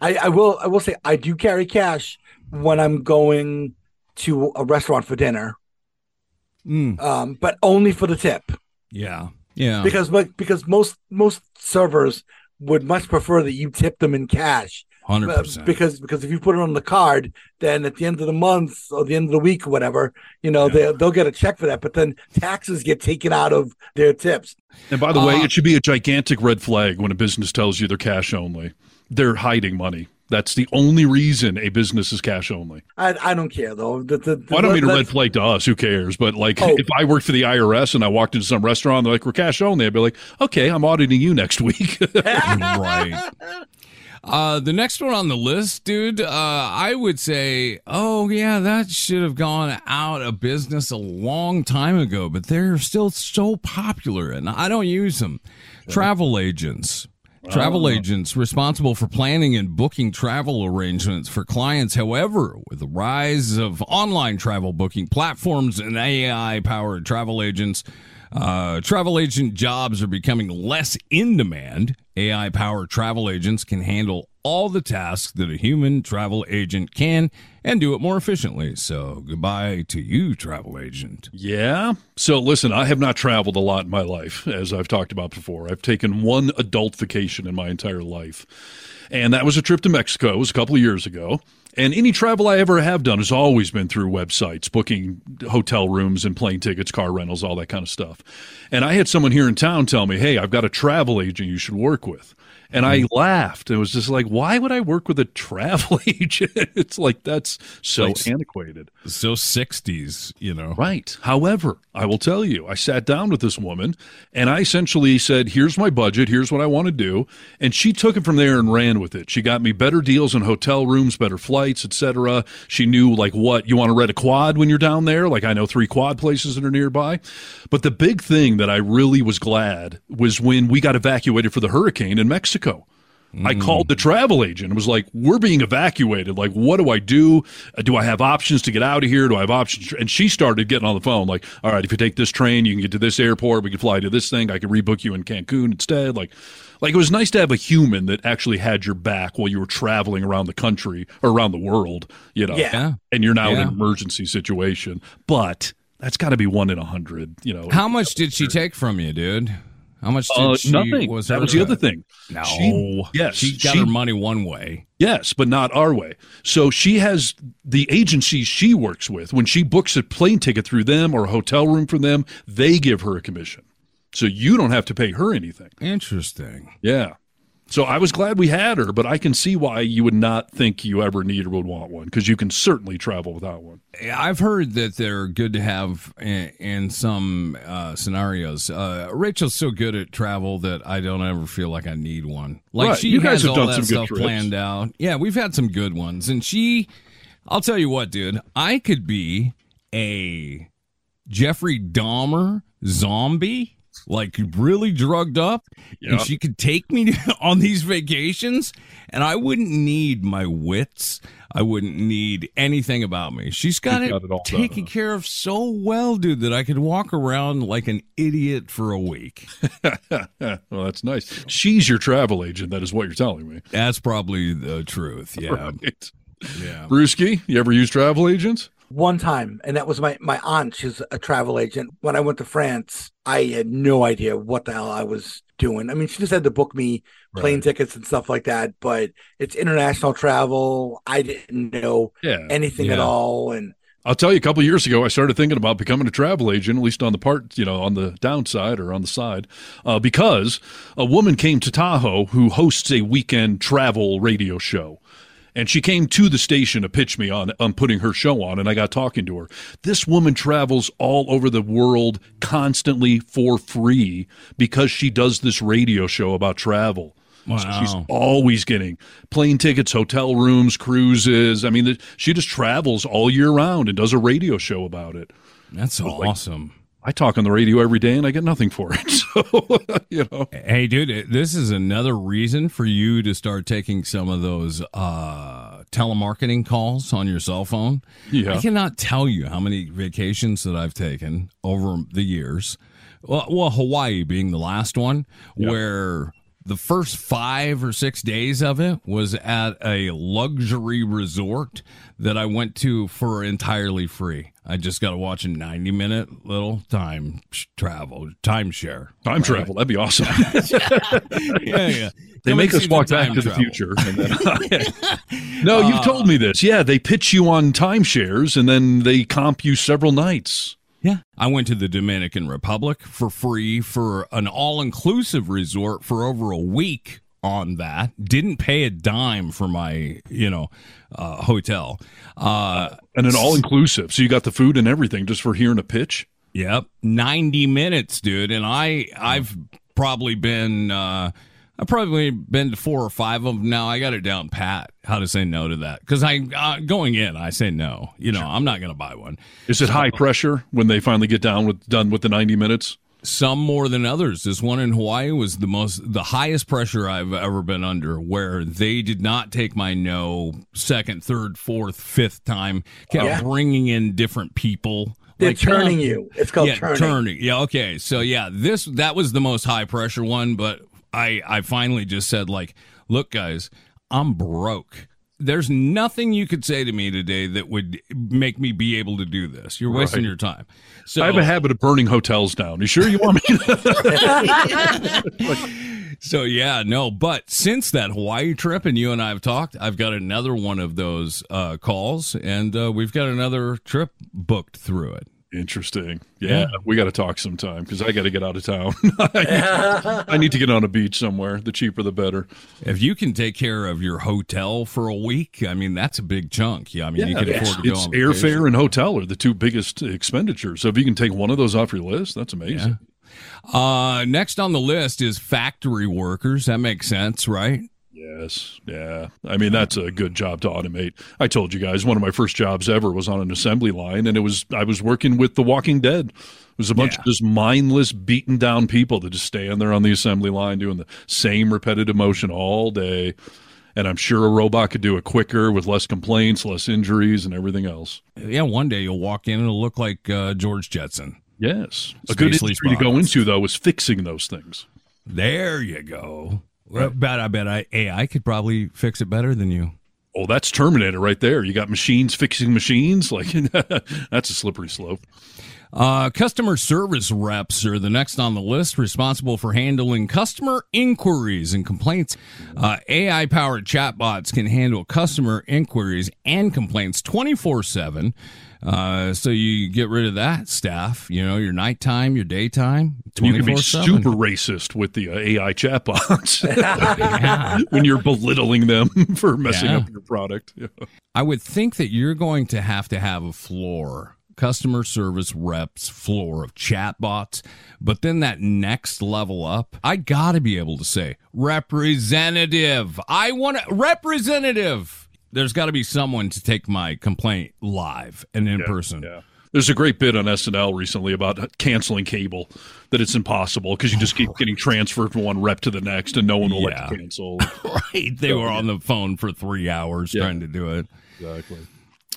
I, I will I will say I do carry cash when I'm going to a restaurant for dinner, Mm, um, but only for the tip yeah, yeah. because but because most most servers would much prefer that you tip them in cash Hundred uh, percent. because because if you put it on the card, then at the end of the month or the end of the week or whatever, you know they they'll get a check for that, but then taxes get taken out of their tips. And by the way, Uh, it should be a gigantic red flag when a business tells you they're cash only. They're hiding money. That's the only reason a business is cash only. I I don't care though. The, the, the, Well, I don't mean a red flag to us. Who cares? But like, Oh. if I worked for the IRS and I walked into some restaurant, they're like, "We're cash only." I'd be like, "Okay, I'm auditing you next week." right. Uh, the next one on the list, dude, uh, I would say, oh, yeah, that should have gone out of business a long time ago, but they're still so popular and I don't use them. Travel agents. Travel oh. agents responsible for planning and booking travel arrangements for clients. However, with the rise of online travel booking platforms and AI powered travel agents, uh, travel agent jobs are becoming less in demand. AI powered travel agents can handle all the tasks that a human travel agent can and do it more efficiently. So, goodbye to you, travel agent. Yeah. So listen, I have not traveled a lot in my life, as I've talked about before. I've taken one adult vacation in my entire life. And that was a trip to Mexico. It was a couple of years ago. And any travel I ever have done has always been through websites, booking hotel rooms and plane tickets, car rentals, all that kind of stuff. And I had someone here in town tell me, hey, I've got a travel agent you should work with. And I mm-hmm. laughed. It was just like, why would I work with a travel agent? it's like, that's so Like- antiquated. So 60s, you know. Right. However, I will tell you, I sat down with this woman and I essentially said, here's my budget, here's what I want to do. And she took it from there and ran with it. She got me better deals in hotel rooms, better flights, etc. She knew like what you want to rent a quad when you're down there. Like I know three quad places that are nearby. But the big thing that I really was glad was when we got evacuated for the hurricane in Mexico. I called the travel agent and was like, "We're being evacuated. Like, what do I do? Uh, Do I have options to get out of here? Do I have options?" And she started getting on the phone, like, "All right, if you take this train, you can get to this airport. We can fly to this thing. I can rebook you in Cancun instead." Like, like it was nice to have a human that actually had your back while you were traveling around the country or around the world. You know, Yeah. Yeah. and you're now in an emergency situation, but that's got to be one in a hundred. You know, How much did she take from you, dude? How much did Uh, she nothing. was that was the other thing. No. She- yes, She got she- her money one way. Yes, but not our way. So she has the agencies she works with. When she books a plane ticket through them or a hotel room for them, they give her a commission. So you don't have to pay her anything. Interesting. Yeah. So I was glad we had her, but I can see why you would not think you ever need or would want one because you can certainly travel without one. I've heard that they're good to have in, in some uh, scenarios. Uh, Rachel's so good at travel that I don't ever feel like I need one. Like Right. she You guys has have all done that some stuff planned out. Yeah, we've had some good ones, and she. I'll tell you what, dude. I could be a Jeffrey Dahmer zombie, like really drugged up, and she could take me on these vacations, and I wouldn't need my wits. I wouldn't need anything about me. She's got, She's it, got it done, taken huh? care of so well, dude, that I could walk around like an idiot for a week. well, that's nice. She's your travel agent. That is what you're telling me. That's probably the truth. Yeah. Right. Yeah. Brewski, you ever use travel agents? One time, and that was my my aunt. She's a travel agent. When I went to France, I had no idea what the hell I was doing. I mean, she just had to book me plane Right. tickets and stuff like that. But it's international travel. I didn't know Yeah. anything at all, and I'll tell you, a couple of years ago, I started thinking about becoming a travel agent, at least on the part, you know, on the downside or on the side, uh, because a woman came to Tahoe who hosts a weekend travel radio show. And she came to the station to pitch me on, on putting her show on, and I got talking to her. This woman travels all over the world constantly for free because she does this radio show about travel. So she's always getting plane tickets, hotel rooms, cruises. I mean, she just travels all year round and does a radio show about it. That's awesome. I talk on the radio every day and I get nothing for it. So, you know, Hey, dude, this is another reason for you to start taking some of those uh, telemarketing calls on your cell phone. Yeah. I cannot tell you how many vacations that I've taken over the years. Well, well Hawaii being the last one, where the first five or six days of it was at a luxury resort that I went to for entirely free. I just got to watch a 90 minute little time sh- travel, timeshare. time travel, that'd be awesome. yeah, yeah. They Come make us walk back time to the future. And then, no, you've uh, told me this. Yeah, they pitch you on timeshares and then they comp you several nights. Yeah. I went to the Dominican Republic for free for an all inclusive resort for over a week on that. Didn't pay a dime for my, you know, uh, hotel. Uh, And an all inclusive. So you got the food and everything just for hearing a pitch. Yep, ninety minutes, dude. And I, I've probably been uh, I've probably been to four or five of them now. I got it down pat how to say no to that because I uh, going in I say no. You know I'm not going to buy one. Is it high pressure when they finally get down with done with the 90 minutes? Some more than others. This one in Hawaii was the most the highest pressure I've ever been under, where they did not take my no second, third, fourth, fifth time. Kept Yeah. bringing in different people. They're Like, turning you. It's called yeah, turning. Yeah, okay. So yeah, this that was the most high pressure one, but I I finally just said like, look guys, I'm broke. There's nothing you could say to me today that would make me be able to do this. You're wasting Right. your time. So I have a habit of burning hotels down. You sure you want me to? So yeah, no, but since that Hawaii trip and you and I have talked, I've got another one of those uh, calls, and uh, we've got another trip booked through it. Interesting. Yeah, Yeah. we got to talk sometime because I got to get out of town. I, need to, I need to get on a beach somewhere. The cheaper, the better. If you can take care of your hotel for a week, I mean that's a big chunk. Yeah, I mean you can it's, afford to go it's on vacation. airfare and hotel are the two biggest expenditures. So if you can take one of those off your list, that's amazing. Uh, next on the list is factory workers. That makes sense, right? Yes. Yeah. I mean, that's a good job to automate. I told you guys one of my first jobs ever was on an assembly line, and it was I was working with The Walking Dead. It was a bunch Yeah. of just mindless, beaten down people that just stand there on the assembly line doing the same repetitive motion all day. And I'm sure a robot could do it quicker with less complaints, less injuries, and everything else. Yeah, one day you'll walk in and it'll look like uh, George Jetson. Yes. A good industry to go into, though, is fixing those things. There you go. Well, bet I bet I AI could probably fix it better than you. Oh, that's Terminator right there. You got machines fixing machines. Like, that's a slippery slope. Uh, customer service reps are the next on the list, responsible for handling customer inquiries and complaints. Uh, AI powered chatbots can handle customer inquiries and complaints 24 7. Uh, so you get rid of that staff, you know, your nighttime, your daytime, You can be super racist with the uh, AI chatbots when you're belittling them for messing Yeah. up your product. Yeah. I would think that you're going to have to have a floor, customer service reps floor of chatbots, but then that next level up, I got to be able to say representative. I want a representative. There's got to be someone to take my complaint live and in person. Yeah. There's a great bit on SNL recently about canceling cable, that it's impossible because you just keep getting transferred from one rep to the next and no one will Yeah. let you cancel. Right. They were on the phone for three hours Yeah. trying to do it. exactly.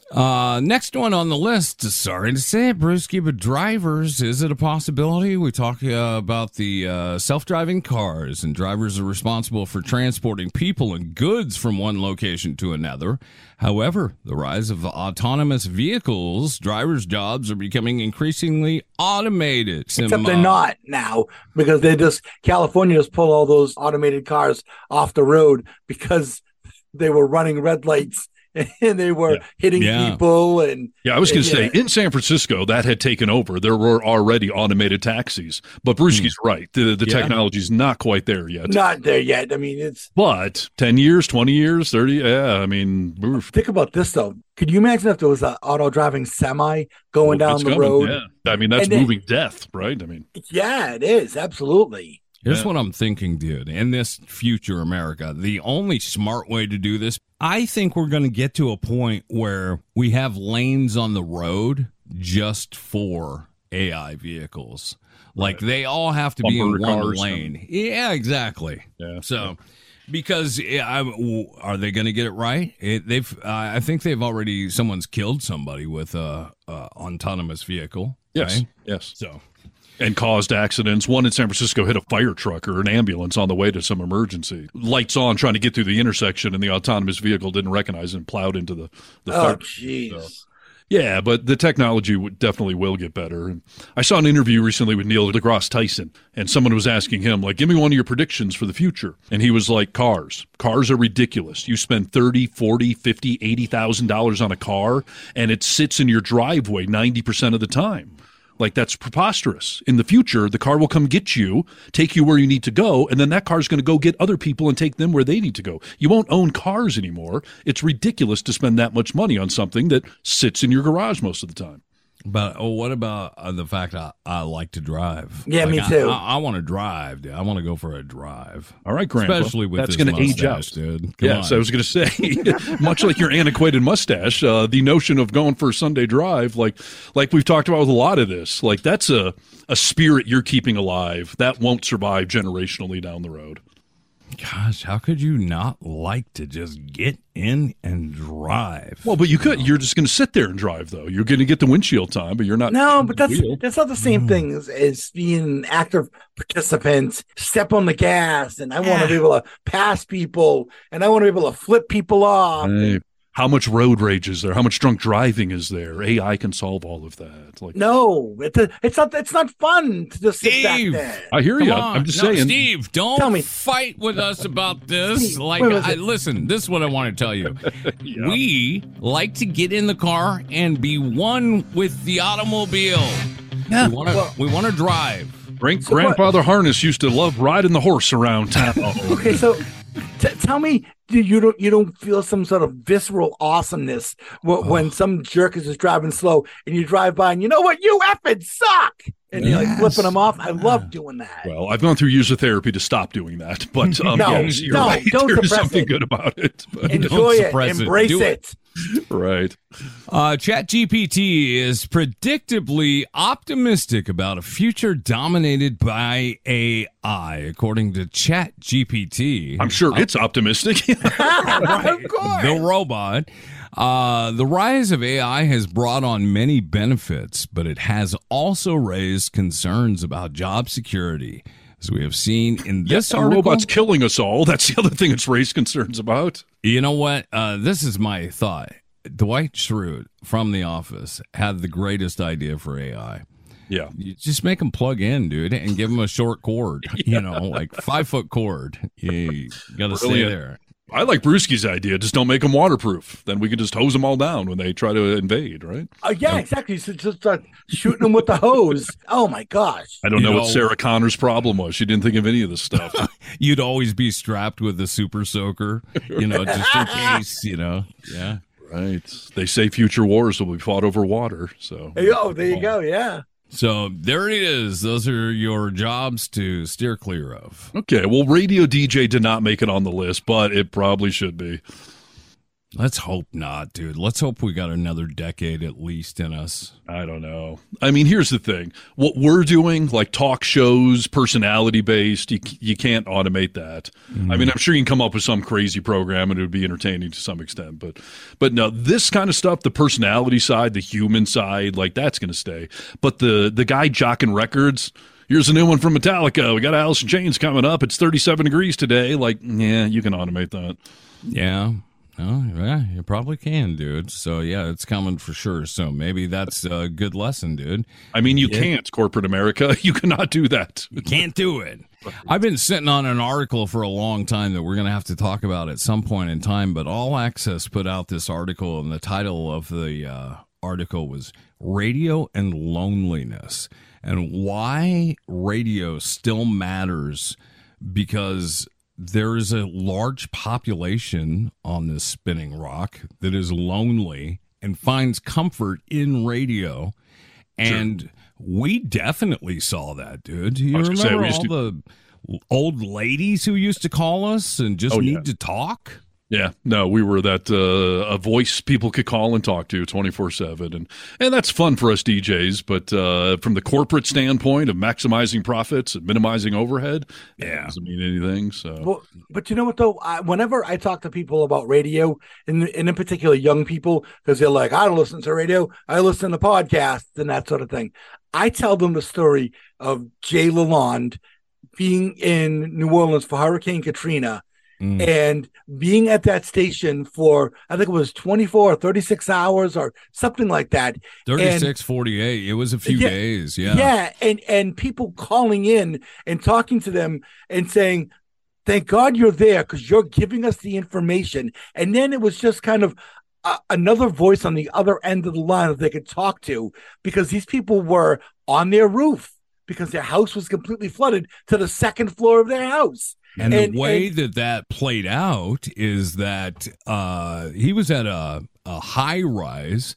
Uh, next one on the list. Sorry to say it, Brewski, but drivers, is it a possibility? We talk uh, about the uh, self-driving cars, and drivers are responsible for transporting people and goods from one location to another. However, the rise of autonomous vehicles, drivers' jobs are becoming increasingly automated. Except they're not now because they just California just pulled all those automated cars off the road because they were running red lights and they were Yeah. hitting Yeah. people and Yeah, I was going to Yeah. say in San Francisco that had taken over. There were already automated taxis, but Brewski's hmm. right. The the Yeah. technology's not quite there yet. not there yet. I mean, it's But ten years, twenty years, thirty. Yeah, I mean, oof. think about this though. Could you imagine if there was an auto driving semi going down the coming, road? Yeah. I mean, that's And then- moving death, right? I mean, Yeah, it is absolutely. Here's what I'm thinking, dude. In this future America, the only smart way to do this, I think we're going to get to a point where we have lanes on the road just for AI vehicles. Like they all have to be in one lane. Yeah, exactly. yeah. So, because yeah, I, w- are they going to get it right? It, they've, uh, I think they've already. Someone's killed somebody with a, a autonomous vehicle. yes, right? yes, So and caused accidents. One in San Francisco hit a fire truck or an ambulance on the way to some emergency. Lights on, trying to get through the intersection, and the autonomous vehicle didn't recognize it and plowed into the the Oh, jeez. Yeah, but the technology would definitely will get better. And I saw an interview recently with Neil deGrasse Tyson, and someone was asking him, like, give me one of your predictions for the future. And he was like, cars. Cars are ridiculous. You spend 30, 40, 50, 80,000 dollars on a car, and it sits in your driveway 90% of the time. Like that's preposterous. In the future, the car will come get you, take you where you need to go, and then that car's going to go get other people and take them where they need to go. You won't own cars anymore. It's ridiculous to spend that much money on something that sits in your garage most of the time. But oh, what about uh, the fact I, I like to drive? Yeah, Like, me I- too. I, I want to drive. Dude. I want to go for a drive. All right, Grandpa. Especially with That's this gonna age out. mustache, dude. Come Yes, on. I was going to say, much like your antiquated mustache, uh, the notion of going for a Sunday drive, like like we've talked about with a lot of this, like that's a a spirit you're keeping alive that won't survive generationally down the road. Gosh, how could you not like to just get in and drive? Well, but you could. You're just going to sit there and drive, though. You're going to get the windshield time, but you're not. No, but that's Wheel. that's not the same mm. thing as, as being an active participant. Step on the gas, and I want to be able to pass people, and I want to be able to flip people off. Hey, how much road rage is there? How much drunk driving is there? AI can solve all of that. Like, No, it's a, it's not it's not fun to just sit back Steve! there. I hear Come you. on. I'm just No, saying. Steve, don't Tell me. fight with us about this. Steve, like, wait, wait, I, listen, this is what I want to tell you. We like to get in the car and be one with the automobile. Yeah. We want to we want to drive. Great So what- grandfather Harness used to love riding the horse around town. Okay, so t- tell me, do you don't you don't feel some sort of visceral awesomeness wh- when some jerk is just driving slow and you drive by and you know what you effing suck and you're like Yes. flipping them off. I love doing that. well, I've gone through user therapy to stop doing that, but um, No, yes, no, right. don't There's suppress something it. good about it. Enjoy it. embrace it. it. right. Uh, ChatGPT is predictably optimistic about a future dominated by AI, according to ChatGPT. I'm sure it's optimistic. of course. the robot. Uh, the rise of AI has brought on many benefits, but it has also raised concerns about job security. As we have seen in this The article, robot's killing us all. That's the other thing it's raised concerns about. you know what? Uh, this is my thought. Dwight Schrute from The Office had the greatest idea for AI. Yeah. You just make them plug in, dude, and give them a short cord. You know, like five foot cord. You got to stay there. I like Brewski's idea. Just don't make them waterproof. Then we can just hose them all down when they try to invade, right? Oh yeah, exactly. So just start shooting them with the hose. Oh my gosh. I don't know, know- what Sarah Connor's problem was. She didn't think of any of this stuff. You'd always be strapped with a super soaker, you know, just in case, you know. Yeah. right. They say future wars will be fought over water. So Hey, Oh, there you go. Yeah. So there it is. Those are your jobs to steer clear of. okay. Well, radio DJ did not make it on the list, but it probably should be. Let's hope not, dude. Let's hope we got another decade at least in us. I don't know. I mean, here's the thing: what we're doing, like talk shows, personality based, you you can't automate that. I mean, I'm sure you can come up with some crazy program and it would be entertaining to some extent, but but no, this kind of stuff, the personality side, the human side, like that's going to stay. But the the guy jocking records. Here's a new one from Metallica. We got Alice in Chains coming up. It's 37 degrees today. Like, yeah, you can automate that. Yeah. Oh, yeah, you probably can, dude. So yeah, it's coming for sure. So maybe that's a good lesson, dude. I mean, you can't, corporate America. You cannot do that. You can't do it. I've been sitting on an article for a long time that we're going to have to talk about at some point in time, but All Access put out this article, and the title of the uh, article was Radio and Loneliness and Why Radio Still Matters because there is a large population on this spinning rock that is lonely and finds comfort in radio. And we definitely saw that, dude. You I was gonna remember all the old ladies who used to call us and just Oh, need yeah. to talk? Yeah, no, we were that uh, a voice people could call and talk to twenty four seven, and and that's fun for us DJs. But uh, from the corporate standpoint of maximizing profits and minimizing overhead, yeah, doesn't mean anything. So Well, but you know what though? I, whenever I talk to people about radio, and, and in particular young people, because they're like, I don't listen to radio, I listen to podcasts and that sort of thing. I tell them the story of Jay Lalonde being in New Orleans for Hurricane Katrina Mm. and being at that station for I think it was 24 or 36 hours or something like that. 36, 48. It was a few Yeah, days. Yeah. Yeah, and and people calling in and talking to them and saying, "Thank God you're there because you're giving us the information." And then it was just kind of a, another voice on the other end of the line that they could talk to because these people were on their roof because their house was completely flooded to the second floor of their house. And, And- the way and- that that played out is that uh, he was at a, a high rise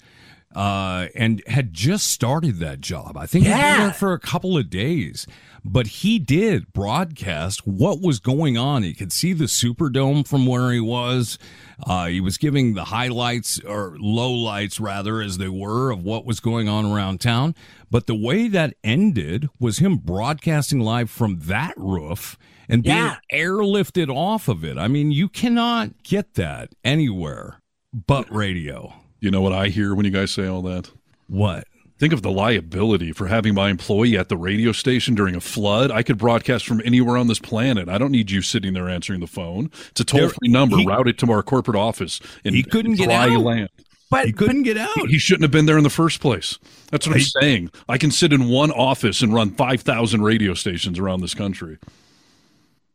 uh, and had just started that job. I think he Yeah. was there for a couple of days, but he did broadcast what was going on. He could see the Superdome from where he was. Uh, he was giving the highlights or lowlights, rather, as they were, of what was going on around town. But the way that ended was him broadcasting live from that roof and being Yeah. airlifted off of it. I mean, you cannot get that anywhere but radio. You know what I hear when you guys say all that? What? Think of the liability for having my employee at the radio station during a flood. I could broadcast from anywhere on this planet. I don't need you sitting there answering the phone. It's a toll free number. he- route to our corporate office. In, He couldn't get dry out. land. But He couldn't get out. He shouldn't have been there in the first place. That's what I'm saying. I can sit in one office and run 5,000 radio stations around this country.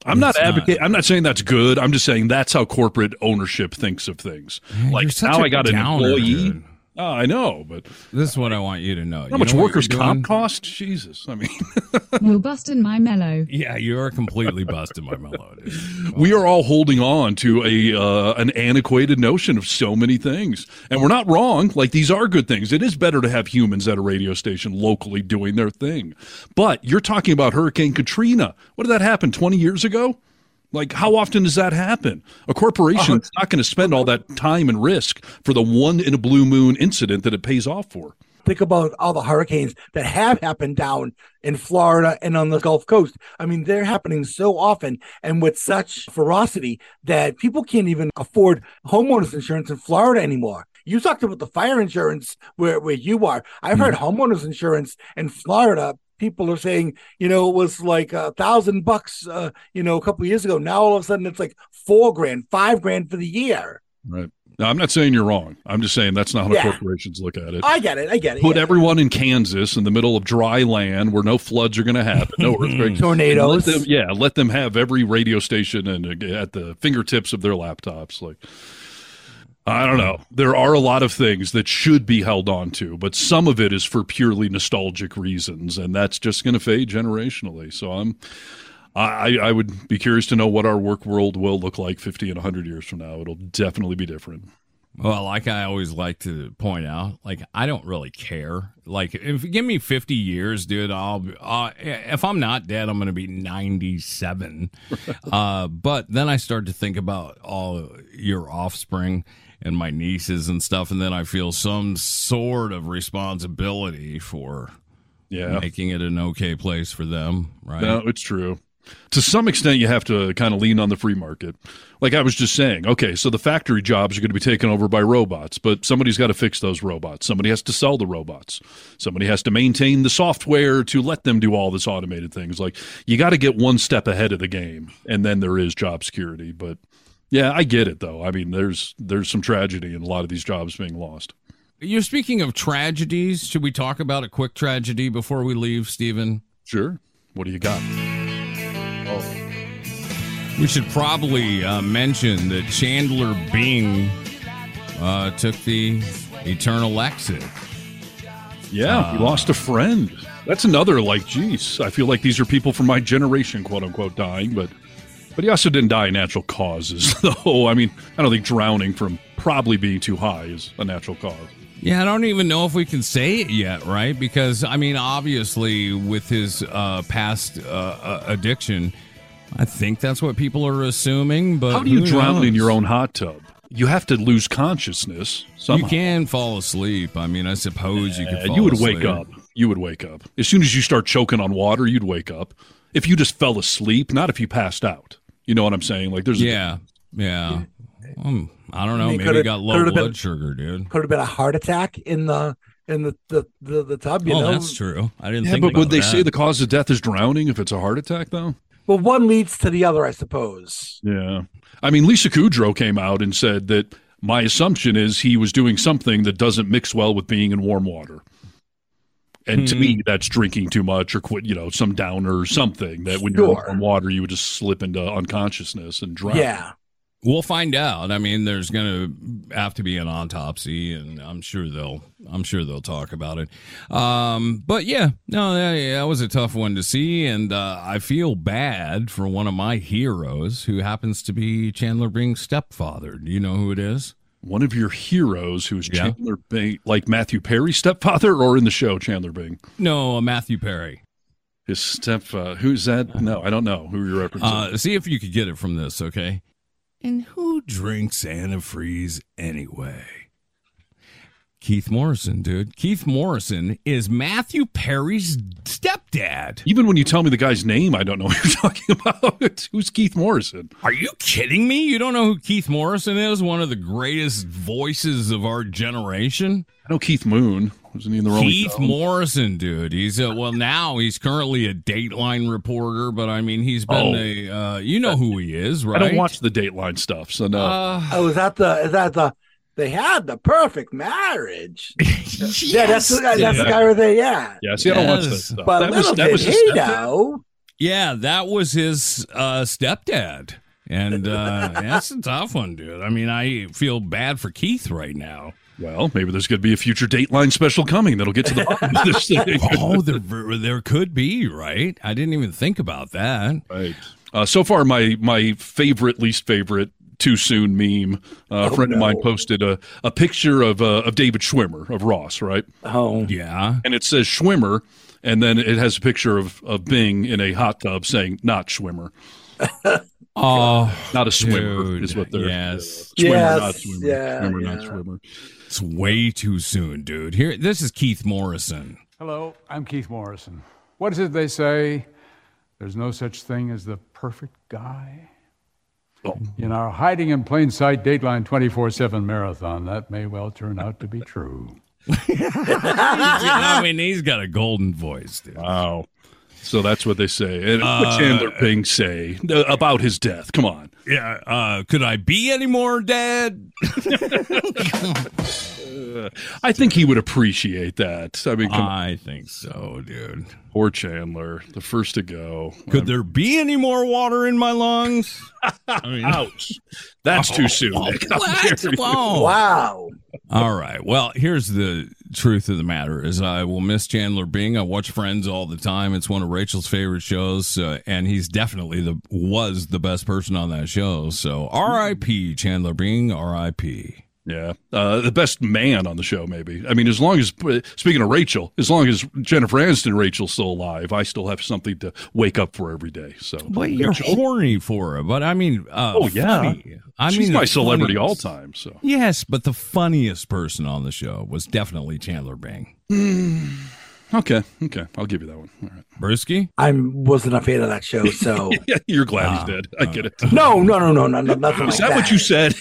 I'm not advocating. I'm not saying that's good. I'm just saying that's how corporate ownership thinks of things. you're like now I got an employee. dude. Oh, I know, but This is what I want you to know. how much workers' comp cost? Jesus, I mean, You're busting my mellow. Yeah, you are completely busting my mellow. dude. we are all holding on to a uh, an antiquated notion of so many things, and we're not wrong. Like these are good things. It is better to have humans at a radio station locally doing their thing. But you're talking about Hurricane Katrina. What did that happen 20 years ago? Like, how often does that happen? A corporation is uh-huh. not going to spend all that time and risk for the one in a blue moon incident that it pays off for. think about all the hurricanes that have happened down in Florida and on the Gulf Coast. I mean, they're happening so often and with such ferocity that people can't even afford homeowners insurance in Florida anymore. You talked about the fire insurance where, where you are. I've hmm. heard homeowners insurance in Florida. People are saying, you know, it was like a thousand bucks, uh, you know, a couple of years ago. Now all of a sudden it's like four grand, five grand for the year. Right. Now, I'm not saying you're wrong. I'm just saying that's not how Yeah. corporations look at it. I get it. I get it. Put yeah. everyone in Kansas in the middle of dry land where no floods are going to happen, no earthquakes, Tornadoes. Let them, yeah, let them have every radio station and uh, at the fingertips of their laptops. Like, I don't know. There are a lot of things that should be held on to, but some of it is for purely nostalgic reasons, and that's just going to fade generationally. So I'm. I, I would be curious to know what our work world will look like 50 and 100 years from now. It'll definitely be different. Well, like I always like to point out, like I don't really care. Like if you give me 50 years, dude, I'll uh, if I'm not dead, I'm going to be 97. uh, but then I start to think about all your offspring and my nieces and stuff, and then I feel some sort of responsibility for Yeah. making it an okay place for them, right? No, it's true. To some extent, you have to kind of lean on the free market. Like I was just saying, okay, so the factory jobs are going to be taken over by robots, but somebody's got to fix those robots. Somebody has to sell the robots. Somebody has to maintain the software to let them do all this automated things. Like you got to get one step ahead of the game, and then there is job security. But yeah, I get it though. I mean, there's there's some tragedy in a lot of these jobs being lost. You're speaking of tragedies. Should we talk about a quick tragedy before we leave, Stephen? Sure. What do you got? Oh. We should probably uh, mention that Chandler Bing uh, took the eternal exit. Yeah, he lost a friend. That's another like, geez, I feel like these are people from my generation, quote unquote, dying, but but he also didn't die of natural causes, though. I mean, I don't think drowning from probably being too high is a natural cause. Yeah, I don't even know if we can say it yet, right? Because I mean, obviously, with his uh, past uh, addiction, I think that's what people are assuming. But How do you drown in your own hot tub? You have to lose consciousness somehow. You can fall asleep. I mean, I suppose you could. Uh, you would asleep. wake up. You would wake up. As soon as you start choking on water, you'd wake up. If you just fell asleep, not if you passed out. You know what I'm saying? Like there's a Yeah, yeah. Um, I don't know. I mean, Maybe he got low blood been- sugar, dude. Could have been a heart attack in the in the the the, the tub. You oh, know, that's true. I didn't Yeah, think. but about would they that. say the cause of death is drowning if it's a heart attack, though? Well, one leads to the other, I suppose. Yeah. I mean, Lisa Kudrow came out and said that my assumption is he was doing something that doesn't mix well with being in warm water. And to Hmm. me, that's drinking too much or quit, you know, some downer or something that when you're in Sure. water, you would just slip into unconsciousness and drown. Yeah. We'll find out. I mean, there's going to have to be an autopsy, and I'm sure they'll. I'm sure they'll talk about it. Um, but yeah, no, that, that was a tough one to see, and uh, I feel bad for one of my heroes who happens to be Chandler Bing's stepfather. Do you know who it is? One of your heroes who's Yeah. Chandler Bing, like Matthew Perry's stepfather, or in the show Chandler Bing? No, uh, Matthew Perry. His step, uh, who's that? No, I don't know who you're referencing. Uh, see if you could get it from this, okay? And who drinks antifreeze anyway? Keith Morrison, dude. Keith Morrison is Matthew Perry's stepdad. Even when you tell me the guy's name, I don't know what you're talking about. Who's Keith Morrison? Are you kidding me? You don't know who Keith Morrison is? One of the greatest voices of our generation? I know Keith Moon. Wasn't he in the Rolling Keith Stone? Morrison, dude. He's a, well now he's currently a Dateline reporter, but I mean he's been Oh. a uh, you know who he is, right? I don't watch the Dateline stuff, so no. Uh, Oh, is that the is that the they had the perfect marriage? yeah, that's the guy. That's the Yeah. guy right there. Yeah, yeah, see, I don't watch that stuff. but that was little that did was his he stepdad? know. Yeah, that was his uh, stepdad. And uh, that's a tough one, dude. I mean, I feel bad for Keith right now. Well, maybe there's going to be a future Dateline special coming that'll get to the bottom of this thing. Oh, there, there could be, right? I didn't even think about that. Right. Uh, so far, my my favorite, least favorite, too soon meme. Uh, a friend of mine posted a, a picture of uh, of David Schwimmer of Ross, right? Oh, Yeah. And it says Schwimmer, and then it has a picture of, of Bing in a hot tub saying not Schwimmer, Oh, not a swimmer Dude, is what they're. yes. Swimmer, Yes, not swimmer. yeah, swimmer, not swimmer. it's way too soon, dude. Here, this is Keith Morrison. Hello, I'm Keith Morrison. What is it they say? There's no such thing as the perfect guy. In our hiding in plain sight Dateline 24 7 marathon, that may well turn out to be true. I mean, he's got a golden voice, dude. Wow. So that's what they say. And Uh, what Chandler Bing say uh, about his death? Come on. Yeah. Uh, could I be any more dad? I think he would appreciate that. I mean, come on. I think so, dude. Poor Chandler, the first to go. Could there be any more water in my lungs? I mean, Ouch. That's too soon. Nick. How what? dare you. Whoa. wow. All right. Well, here's the truth of the matter: is I will miss Chandler Bing. I watch Friends all the time. It's one of Rachel's favorite shows, uh, and he's definitely the was the best person on that show. So, R.I.P. Chandler Bing. R.I.P. Yeah. Uh, the best man on the show, maybe. I mean, as long as, speaking of Rachel, as long as Jennifer Aniston and Rachel's still alive, I still have something to wake up for every day. So, Well, you're horny for her, but I mean, uh, Oh, yeah. funny. I she's mean, my the celebrity all time. So, Yes, but the funniest person on the show was definitely Chandler Bing. okay. Okay. I'll give you that one. All right. Brewski? I wasn't a fan of that show, so Yeah. You're glad Ah, he's dead. I get it. no, no, no, no, no, no nothing. Is like that what you said?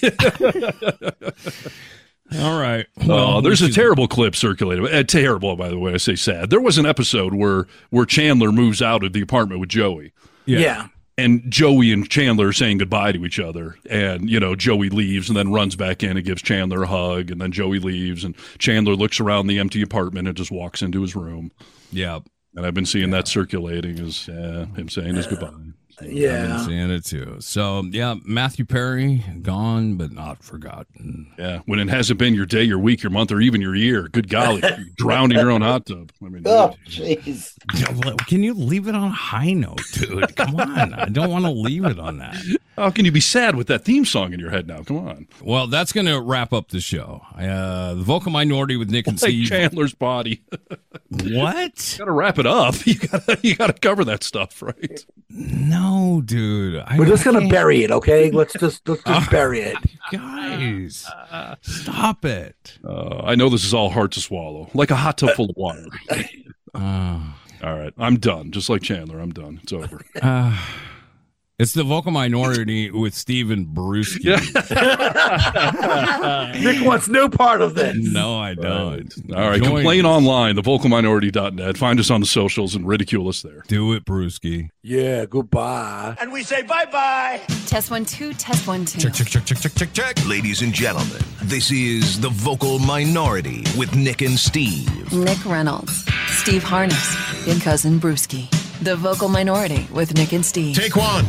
All right. Oh, there's a should- terrible clip circulated. Uh, terrible, by the way. I say sad. There was an episode where where Chandler moves out of the apartment with Joey, Yeah. Yeah. And Joey and Chandler are saying goodbye to each other, and you know Joey leaves and then runs back in and gives Chandler a hug, and then Joey leaves, and Chandler looks around the empty apartment and just walks into his room. Yeah. And I've been seeing that circulating as uh, him saying his goodbye. I've been Yeah. seeing it too. So yeah, Matthew Perry gone but not forgotten. Yeah, when it hasn't been your day, your week, your month, or even your year. Good golly, you're drowning your own hot tub. I mean, Oh, jeez. Can you leave it on a high note, dude? Come on, I don't want to leave it on that. how can you be sad with that theme song in your head now? Come on, Well, that's going to wrap up the show. Uh, the vocal minority with Nick and like Steve. Chandler's body. What? got to wrap it up. You got to you got to cover that stuff, right? No, dude. I We're just gonna can't- bury it, okay? Let's just let's just bury it. Guys, stop it. Uh, I know this is all hard to swallow, like a hot tub full of water. Uh, All right, I'm done. Just like Chandler, I'm done. It's over. uh, it's the vocal minority with Steven Brewski. Nick wants no part of this. No, I don't. All right, Join complain us. online, thevocalminority.net. Find us on the socials and ridicule us there. Do it, Brewski. Yeah, goodbye. And we say bye bye. Test one, two, test one, two. Check, check, check, check, check, check, check. Ladies and gentlemen, this is The Vocal Minority with Nick and Steve. Nick Reynolds, Steve Harness, and cousin Brewski. The vocal minority with Nick and Steve. Take one.